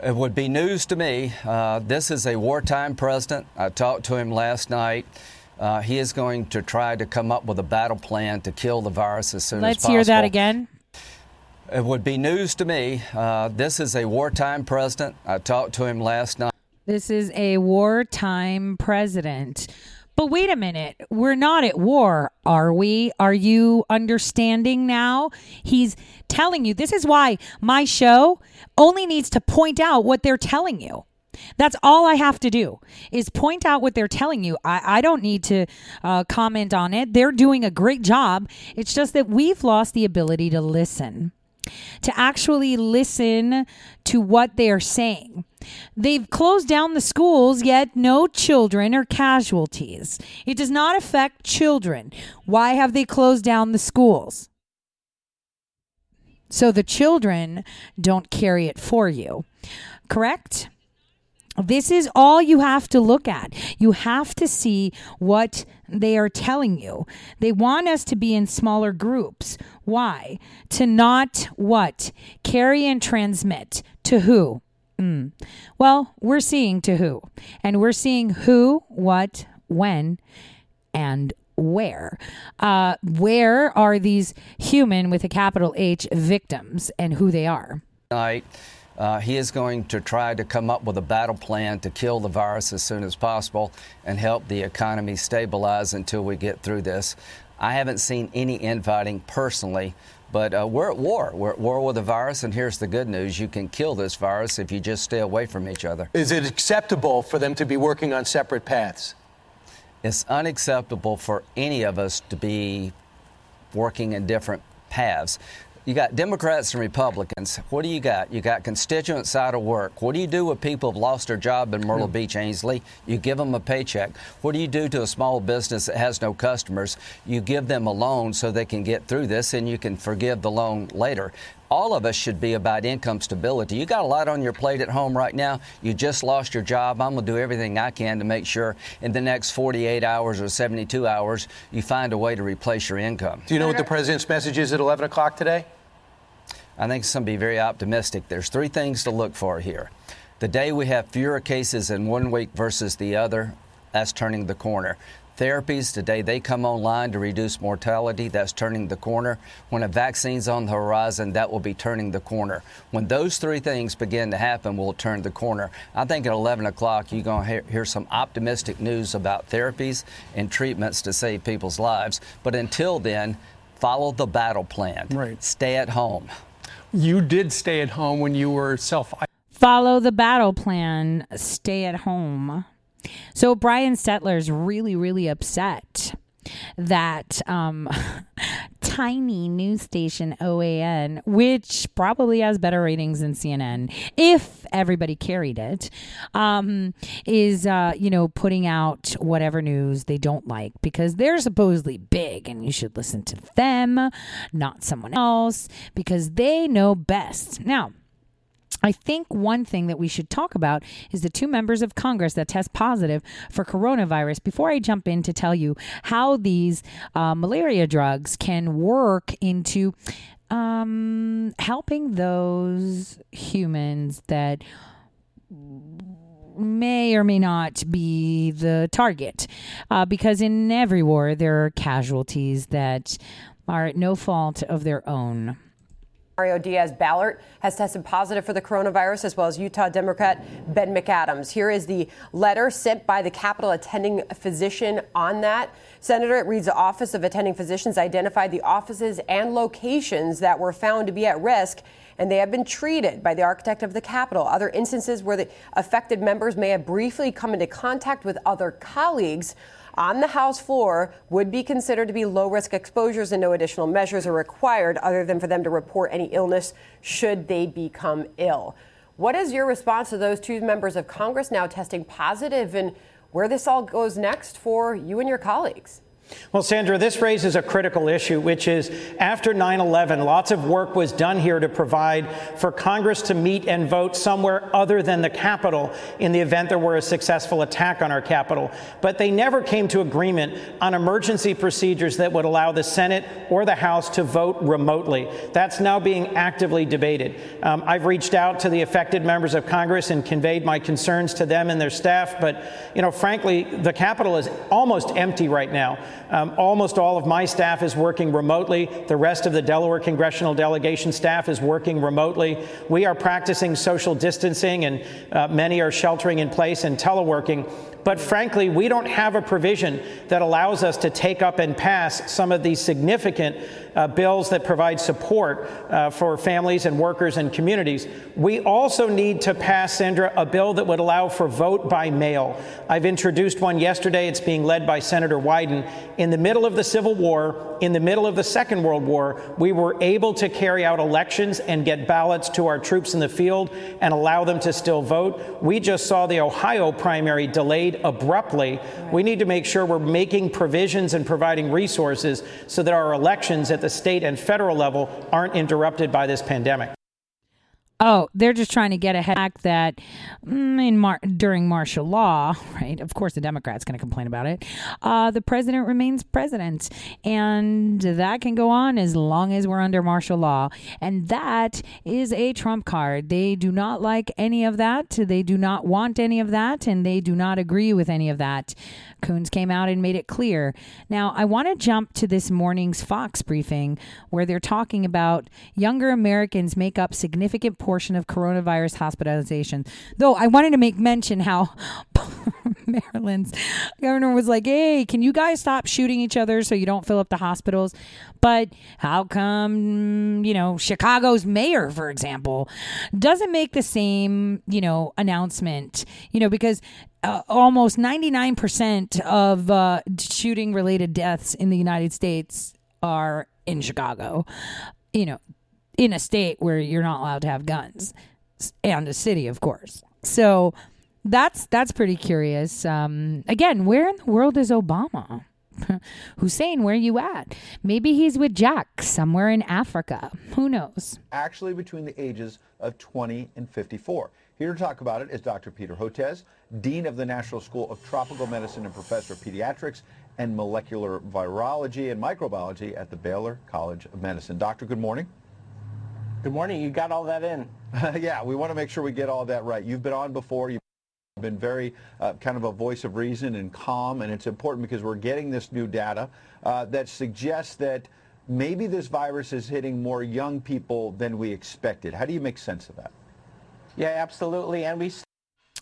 It would be news to me. Uh, this is a wartime president. I talked to him last night. Uh, he is going to try to come up with a battle plan to kill the virus as soon Let's as possible. Let's hear that again. It would be news to me. Uh, this is a wartime president. I talked to him last night. This is a wartime president. But wait a minute. We're not at war, are we? Are you understanding now? He's telling you this is why my show only needs to point out what they're telling you. That's all I have to do is point out what they're telling you. I, I don't need to uh, comment on it. They're doing a great job. It's just that we've lost the ability to listen to actually listen to what they're saying. They've closed down the schools, yet no children are casualties. It does not affect children. Why have they closed down the schools? So the children don't carry it for you. Correct? This is all you have to look at. You have to see what they are telling you. They want us to be in smaller groups. Why? To not what? Carry and transmit. To who? Mm. Well, we're seeing to who. And we're seeing who, what, when, and where? Uh, where are these human with a capital H victims and who they are? Tonight, uh, he is going to try to come up with a battle plan to kill the virus as soon as possible and help the economy stabilize until we get through this. I haven't seen any infighting personally, but uh, we're at war. We're at war with the virus, and here's the good news you can kill this virus if you just stay away from each other. Is it acceptable for them to be working on separate paths? It's unacceptable for any of us to be working in different paths. You got Democrats and Republicans. What do you got? You got constituents out of work. What do you do with people who've lost their job in Myrtle hmm. Beach, Ainsley? You give them a paycheck. What do you do to a small business that has no customers? You give them a loan so they can get through this and you can forgive the loan later all of us should be about income stability. You got a lot on your plate at home right now. You just lost your job. I'm going to do everything I can to make sure in the next 48 hours or 72 hours you find a way to replace your income. Do you know what the president's message is at 11 o'clock today? I think it's going to be very optimistic. There's three things to look for here. The day we have fewer cases in one week versus the other, that's turning the corner. Therapies today, they come online to reduce mortality. That's turning the corner. When a vaccine's on the horizon, that will be turning the corner. When those three things begin to happen, we'll turn the corner. I think at 11 o'clock, you're going to hear, hear some optimistic news about therapies and treatments to save people's lives. But until then, follow the battle plan. Right. Stay at home. You did stay at home when you were self. Follow the battle plan. Stay at home. So Brian Stelter's really, really upset that um, tiny news station OAN, which probably has better ratings than CNN, if everybody carried it, um, is uh, you know putting out whatever news they don't like because they're supposedly big, and you should listen to them, not someone else, because they know best. Now. I think one thing that we should talk about is the two members of Congress that test positive for coronavirus. Before I jump in to tell you how these uh, malaria drugs can work into um, helping those humans that may or may not be the target. Uh, because in every war, there are casualties that are at no fault of their own. Mario Diaz Balart has tested positive for the coronavirus, as well as Utah Democrat Ben McAdams. Here is the letter sent by the Capitol attending physician on that. Senator, it reads the Office of Attending Physicians identified the offices and locations that were found to be at risk, and they have been treated by the architect of the Capitol. Other instances where the affected members may have briefly come into contact with other colleagues on the House floor would be considered to be low risk exposures and no additional measures are required other than for them to report any illness should they become ill. What is your response to those two members of Congress now testing positive and where this all goes next for you and your colleagues? Well, Sandra, this raises a critical issue, which is after 9 11, lots of work was done here to provide for Congress to meet and vote somewhere other than the Capitol in the event there were a successful attack on our Capitol. But they never came to agreement on emergency procedures that would allow the Senate or the House to vote remotely. That's now being actively debated. Um, I've reached out to the affected members of Congress and conveyed my concerns to them and their staff, but, you know, frankly, the Capitol is almost empty right now. Um, almost all of my staff is working remotely. The rest of the Delaware congressional delegation staff is working remotely. We are practicing social distancing, and uh, many are sheltering in place and teleworking. But frankly, we don't have a provision that allows us to take up and pass some of these significant uh, bills that provide support uh, for families and workers and communities. We also need to pass, Sandra, a bill that would allow for vote by mail. I've introduced one yesterday. It's being led by Senator Wyden. In the middle of the Civil War, in the middle of the Second World War, we were able to carry out elections and get ballots to our troops in the field and allow them to still vote. We just saw the Ohio primary delayed abruptly. We need to make sure we're making provisions and providing resources so that our elections at the state and federal level aren't interrupted by this pandemic. Oh, they're just trying to get ahead of that mm, in Mar- during martial law, right? Of course, the Democrats going to complain about it. Uh, the president remains president, and that can go on as long as we're under martial law, and that is a trump card. They do not like any of that. They do not want any of that, and they do not agree with any of that. Coons came out and made it clear. Now, I want to jump to this morning's Fox briefing where they're talking about younger Americans make up significant portion of coronavirus hospitalization. Though I wanted to make mention how Maryland's governor was like, "Hey, can you guys stop shooting each other so you don't fill up the hospitals?" But how come, you know, Chicago's mayor, for example, doesn't make the same, you know, announcement, you know, because uh, almost 99% of uh, shooting related deaths in the United States are in Chicago, you know, in a state where you're not allowed to have guns and a city, of course. So that's that's pretty curious. Um, again, where in the world is Obama? Hussein, where are you at? Maybe he's with Jack somewhere in Africa. Who knows? Actually, between the ages of 20 and 54. Here to talk about it is Dr. Peter Hotez, Dean of the National School of Tropical Medicine and Professor of Pediatrics and Molecular Virology and Microbiology at the Baylor College of Medicine. Doctor, good morning. Good morning. You got all that in. yeah, we want to make sure we get all that right. You've been on before. You've been very uh, kind of a voice of reason and calm, and it's important because we're getting this new data uh, that suggests that maybe this virus is hitting more young people than we expected. How do you make sense of that? Yeah, absolutely. And we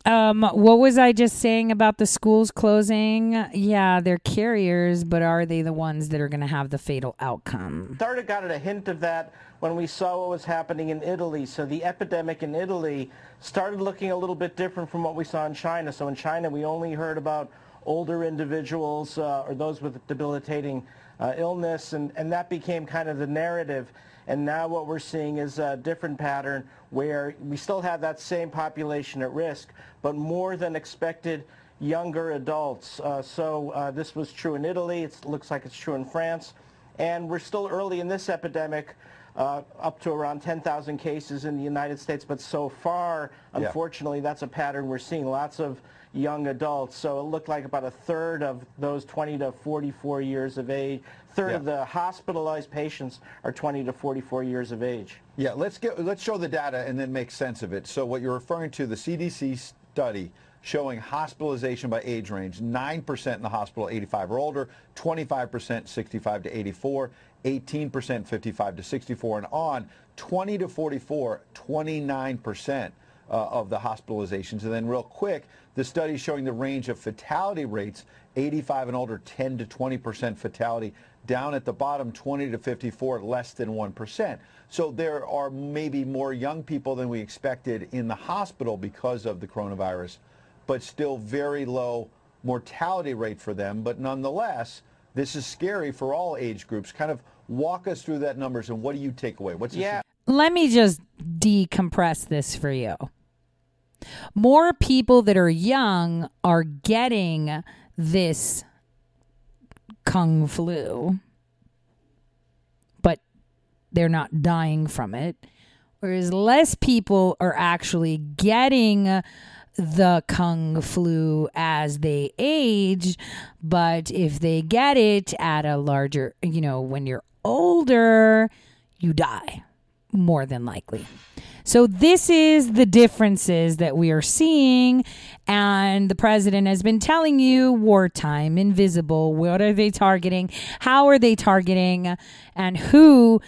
Um, what was I just saying about the schools closing? Yeah, they're carriers, but are they the ones that are going to have the fatal outcome? started got a hint of that when we saw what was happening in Italy. So the epidemic in Italy started looking a little bit different from what we saw in China. So in China, we only heard about older individuals uh, or those with debilitating uh, illness, and, and that became kind of the narrative. And now what we're seeing is a different pattern where we still have that same population at risk, but more than expected younger adults. Uh, so uh, this was true in Italy. It looks like it's true in France. And we're still early in this epidemic, uh, up to around 10,000 cases in the United States. But so far, Yeah. unfortunately, that's a pattern we're seeing. Lots of young adults. So it looked like about a third of those 20 to 44 years of age, third of the hospitalized patients are 20 to 44 years of age. Yeah, let's get let's show the data and then make sense of it. So what you're referring to, the CDC study showing hospitalization by age range, 9% in the hospital 85 or older, 25% 65 to 84, 18% 55 to 64 and on, 20 to 44, 29% uh, of the hospitalizations. And then real quick, the study showing the range of fatality rates, 85 and older, 10 to 20% fatality. Down at the bottom, 20 to 54, less than 1%. So there are maybe more young people than we expected in the hospital because of the coronavirus, but still very low mortality rate for them. But nonetheless, this is scary for all age groups. Kind of walk us through that numbers and what do you take away? What's Yeah. Let me just decompress this for you. More people that are young are getting this kung flu, but they're not dying from it. Whereas less people are actually getting the kung flu as they age. But if they get it at a larger, you know, when you're older, you die more than likely. So this is the differences that we are seeing and the president has been telling you wartime invisible what are they targeting how are they targeting and who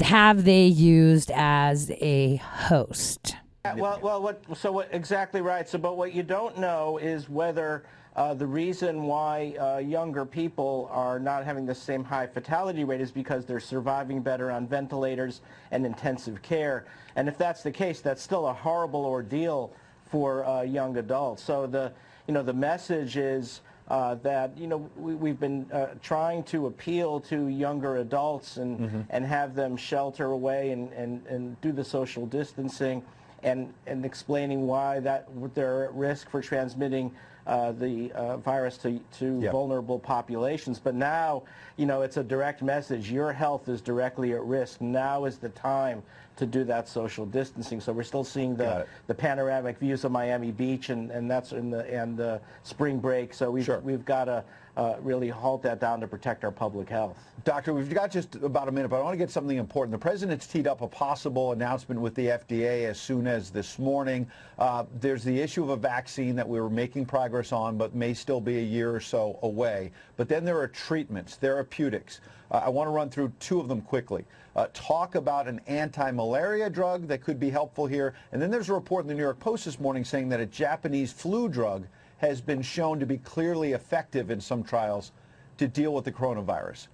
have they used as a host Well, well, what, so what, exactly right. So, but what you don't know is whether uh, the reason why uh, younger people are not having the same high fatality rate is because they're surviving better on ventilators and intensive care. And if that's the case, that's still a horrible ordeal for uh, young adults. So the, you know, the message is uh, that you know we, we've been uh, trying to appeal to younger adults and Mm-hmm. and have them shelter away and, and, and do the social distancing and and explaining why that they're at risk for transmitting uh, the uh, virus to, to vulnerable populations. But now, you know, it's a direct message. Your health is directly at risk. Now is the time to do that social distancing. So we're still seeing the, the panoramic views of Miami Beach, and, and that's in the and the spring break. So we've we've got to uh, really halt that down to protect our public health. Doctor, we've got just about a minute, but I want to get something important. The president's teed up a possible announcement with the FDA as soon as this morning. Uh, there's the issue of a vaccine that we were making progress on, but may still be a year or so away. But then there are treatments, therapeutics. Uh, I want to run through two of them quickly. Uh, talk about an anti-malaria drug that could be helpful here. And then there's a report in the New York Post this morning saying that a Japanese flu drug has been shown to be clearly effective in some trials to deal with the coronavirus.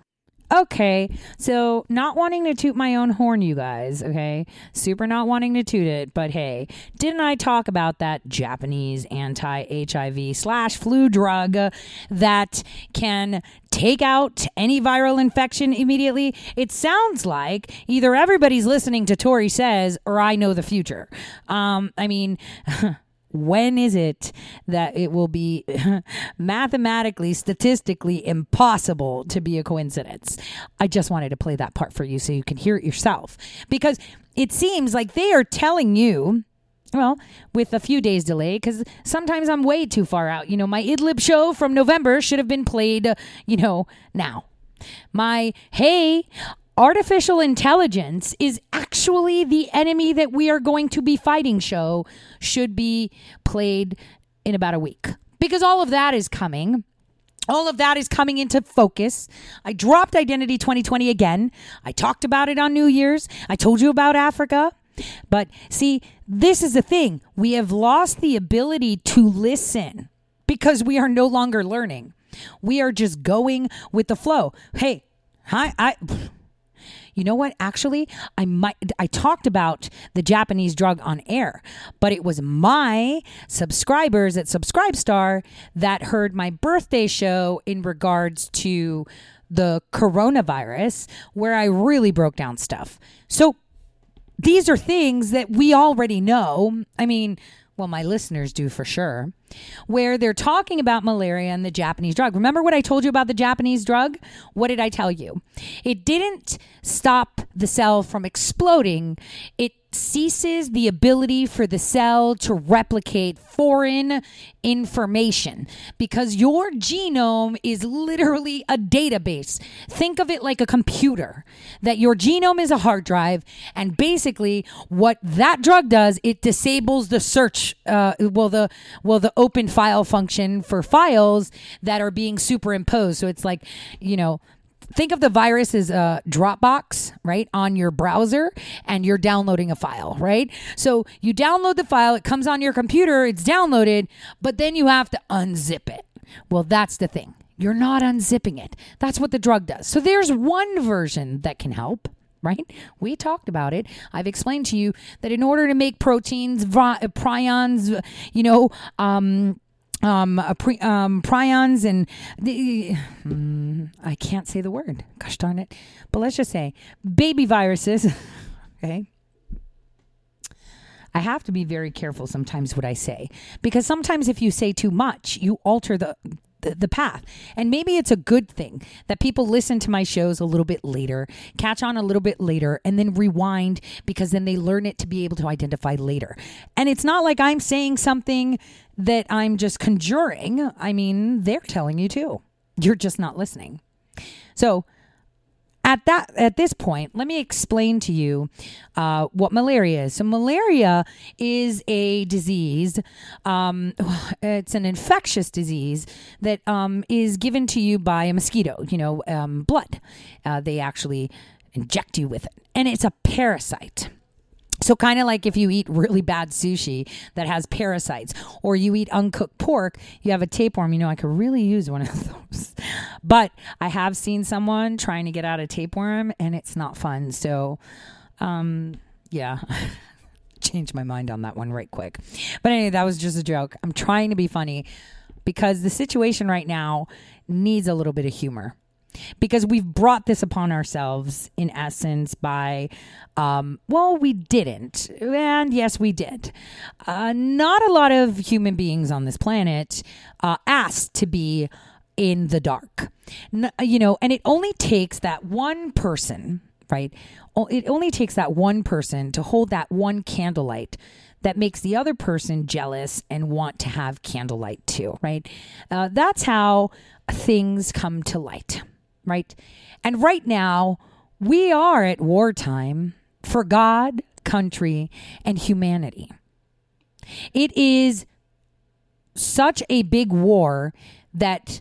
Okay, so not wanting to toot my own horn, you guys, okay? Super not wanting to toot it, but hey, didn't I talk about that Japanese anti HIV slash flu drug that can take out any viral infection immediately? It sounds like either everybody's listening to Tori Says or I know the future. Um, I mean, when is it that it will be mathematically, statistically impossible to be a coincidence? I just wanted to play that part for you so you can hear it yourself. Because it seems like they are telling you. Well, with a few days delay, because sometimes I'm way too far out. You know, my Idlib show from November should have been played, uh, you know, now. My, hey, artificial intelligence is actually the enemy that we are going to be fighting show should be played in about a week because all of that is coming all of that is coming into focus. I dropped Identity 2020 again. I talked about it on New Year's. I told you about Africa. But see, this is the thing. We have lost the ability to listen because we are no longer learning. We are just going with the flow. Hey, hi, I you know what? Actually, I might I talked about the Japanese drug on air, but it was my subscribers at SubscribeStar that heard my birthday show in regards to the coronavirus where I really broke down stuff. So these are things that we already know. I mean, well, my listeners do for sure, where they're talking about malaria and the Japanese drug. Remember what I told you about the Japanese drug? What did I tell you? It didn't stop the cell from exploding, it ceases the ability for the cell to replicate foreign information because your genome is literally a database. Think of it like a computer, that your genome is a hard drive, and basically what that drug does, it disables the search, uh, well, the well, the open file function for files that are being superimposed. So it's like, you know, think of the virus as a Dropbox, right, on your browser, and you're downloading a file, right? So you download the file, it comes on your computer, it's downloaded, but then you have to unzip it. Well, that's the thing. You're not unzipping it. That's what the drug does. So there's one version that can help. Right? We talked about it. I've explained to you that in order to make proteins, prions, you know, um, um, pre, um, prions and the, mm, I can't say the word. Gosh darn it! But let's just say baby viruses. okay. I have to be very careful sometimes what I say because sometimes if you say too much, you alter the, the path. And maybe it's a good thing that people listen to my shows a little bit later, catch on a little bit later, and then rewind because then they learn it to be able to identify later. And it's not like I'm saying something that I'm just conjuring. I mean, they're telling you too. You're just not listening. So, at that at this point let me explain to you uh, what malaria is so malaria is a disease um, it's an infectious disease that um, is given to you by a mosquito you know um, blood uh, they actually inject you with it and it's a parasite so, kind of like if you eat really bad sushi that has parasites, or you eat uncooked pork, you have a tapeworm. You know, I could really use one of those. But I have seen someone trying to get out a tapeworm, and it's not fun. So, um, yeah. Change my mind on that one right quick. But anyway, that was just a joke. I'm trying to be funny because the situation right now needs a little bit of humor. Because we've brought this upon ourselves in essence by um, well we didn't. And yes we did. Uh, not a lot of human beings on this planet uh, asked to be in the dark. N- you know and it only takes that one person right? It only takes that one person to hold that one candlelight that makes the other person jealous and want to have candlelight too, right? Uh, that's how things come to light, right? And right now, we are at wartime for God, country, and humanity. It is such a big war that,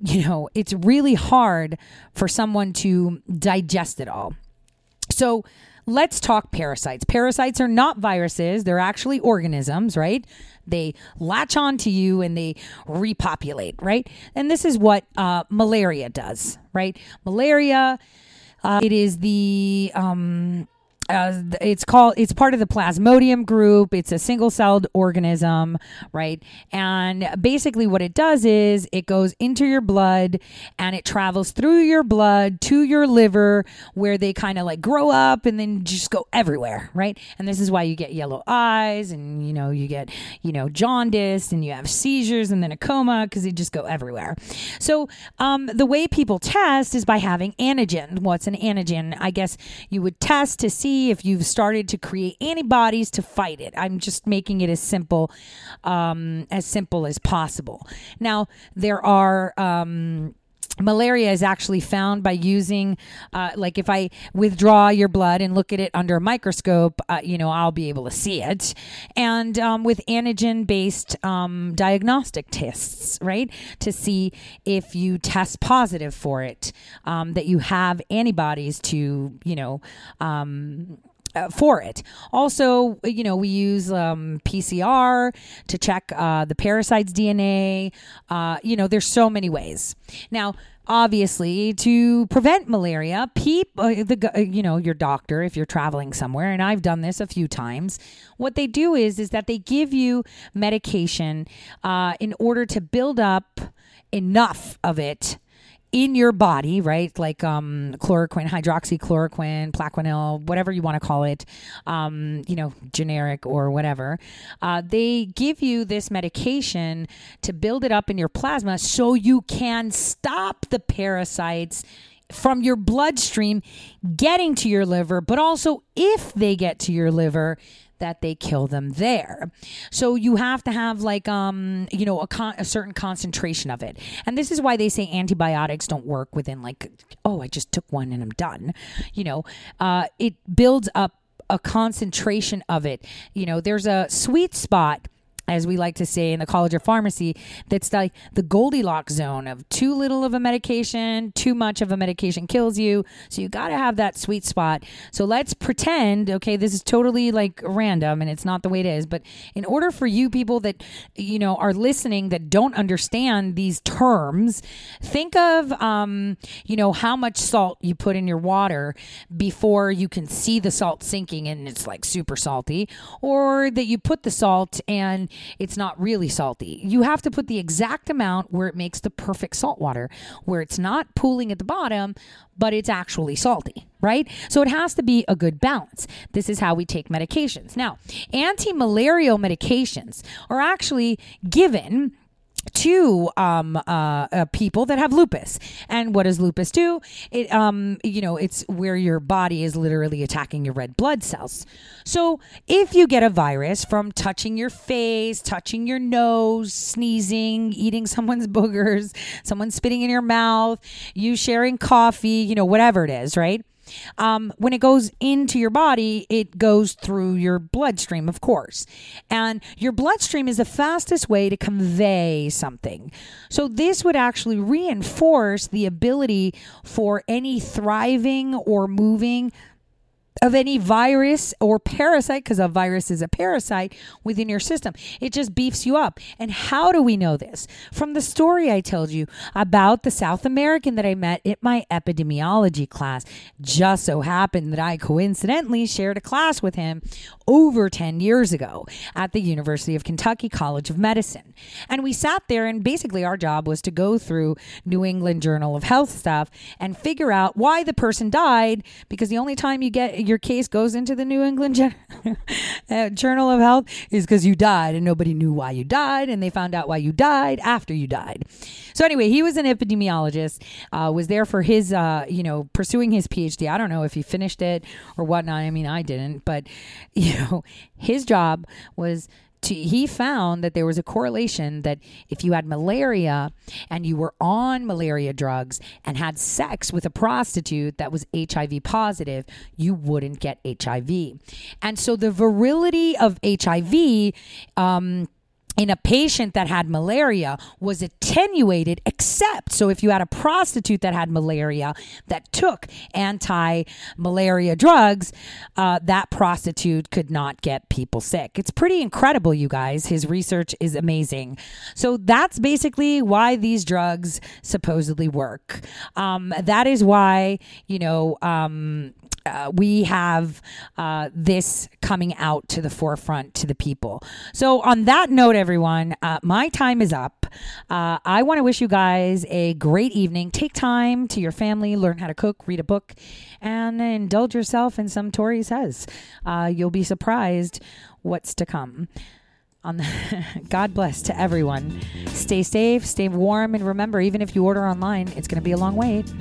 you know, it's really hard for someone to digest it all. So, let's talk parasites. Parasites are not viruses, they're actually organisms, right? They latch onto you and they repopulate, right? And this is what uh, malaria does, right? Malaria, uh, it is the. Um, uh, it's called it's part of the plasmodium group. It's a single-celled organism right? And basically what it does is it goes into your blood and it travels through your blood to your liver where they kind of like grow up and then just go everywhere right? And this is why you get yellow eyes and you know you get you know jaundice and you have seizures and then a coma because they just go everywhere. So um, the way people test is by having antigen. What's an antigen? I guess you would test to see if you've started to create antibodies to fight it. I'm just making it as simple, um, as simple as possible. Now there are. Um, malaria is actually found by using uh, like if i withdraw your blood and look at it under a microscope uh, you know i'll be able to see it. And um, with antigen based um, diagnostic tests right to see if you test positive for it um, that you have antibodies to you know um, uh, for it. Also, you know, we use um, PCR to check uh, the parasite's DNA. Uh, you know, there's so many ways. Now, obviously, to prevent malaria, peep uh, the uh, you know your doctor if you're traveling somewhere, and I've done this a few times. What they do is is that they give you medication uh, in order to build up enough of it in your body, right? Like um, chloroquine, hydroxychloroquine, plaquenil, whatever you want to call it, um, you know, generic or whatever. Uh, they give you this medication to build it up in your plasma so you can stop the parasites from your bloodstream getting to your liver, but also if they get to your liver, that they kill them there. So you have to have like um you know a, con- a certain concentration of it. And this is why they say antibiotics don't work within like oh I just took one and I'm done. You know, uh it builds up a concentration of it. You know, there's a sweet spot as we like to say in the College of Pharmacy, that's like the Goldilocks zone of too little of a medication, too much of a medication kills you. So you got to have that sweet spot. So let's pretend, okay, this is totally like random and it's not the way it is, but in order for you people that, you know, are listening that don't understand these terms, think of, um, you know, how much salt you put in your water before you can see the salt sinking and it's like super salty, or that you put the salt and it's not really salty. You have to put the exact amount where it makes the perfect salt water, where it's not pooling at the bottom, but it's actually salty, right? So it has to be a good balance. This is how we take medications. Now, anti malarial medications are actually given to um, uh, uh, people that have lupus. And what does lupus do? It, um, you know, it's where your body is literally attacking your red blood cells. So if you get a virus from touching your face, touching your nose, sneezing, eating someone's boogers, someone spitting in your mouth, you sharing coffee, you know, whatever it is, right? Um, when it goes into your body, it goes through your bloodstream, of course. And your bloodstream is the fastest way to convey something. So, this would actually reinforce the ability for any thriving or moving of any virus or parasite, because a virus is a parasite within your system. It just beefs you up. And how do we know this? From the story I told you about the South American that I met at my epidemiology class. Just so happened that I coincidentally shared a class with him over 10 years ago at the University of Kentucky College of Medicine. And we sat there, and basically our job was to go through New England Journal of Health stuff and figure out why the person died, because the only time you get your case goes into the New England Gen- uh, Journal of Health is because you died and nobody knew why you died, and they found out why you died after you died. So anyway, he was an epidemiologist, uh, was there for his, uh, you know, pursuing his PhD. I don't know if he finished it or whatnot. I mean, I didn't, but you know, his job was to, he found that there was a correlation that if you had malaria and you were on malaria drugs and had sex with a prostitute that was HIV positive, you wouldn't get HIV. And so the virility of HIV, um, in a patient that had malaria was attenuated except so if you had a prostitute that had malaria that took anti-malaria drugs uh, that prostitute could not get people sick. It's pretty incredible you guys. His research is amazing. So that's basically why these drugs supposedly work. Um, that is why you know um, uh, we have uh, this coming out to the forefront to the people. So, on that note, everyone, uh, my time is up. Uh, I want to wish you guys a great evening. Take time to your family, learn how to cook, read a book, and indulge yourself in some Tori says. Uh, you'll be surprised what's to come. On the, God bless to everyone. Stay safe, stay warm, and remember, even if you order online, it's going to be a long wait.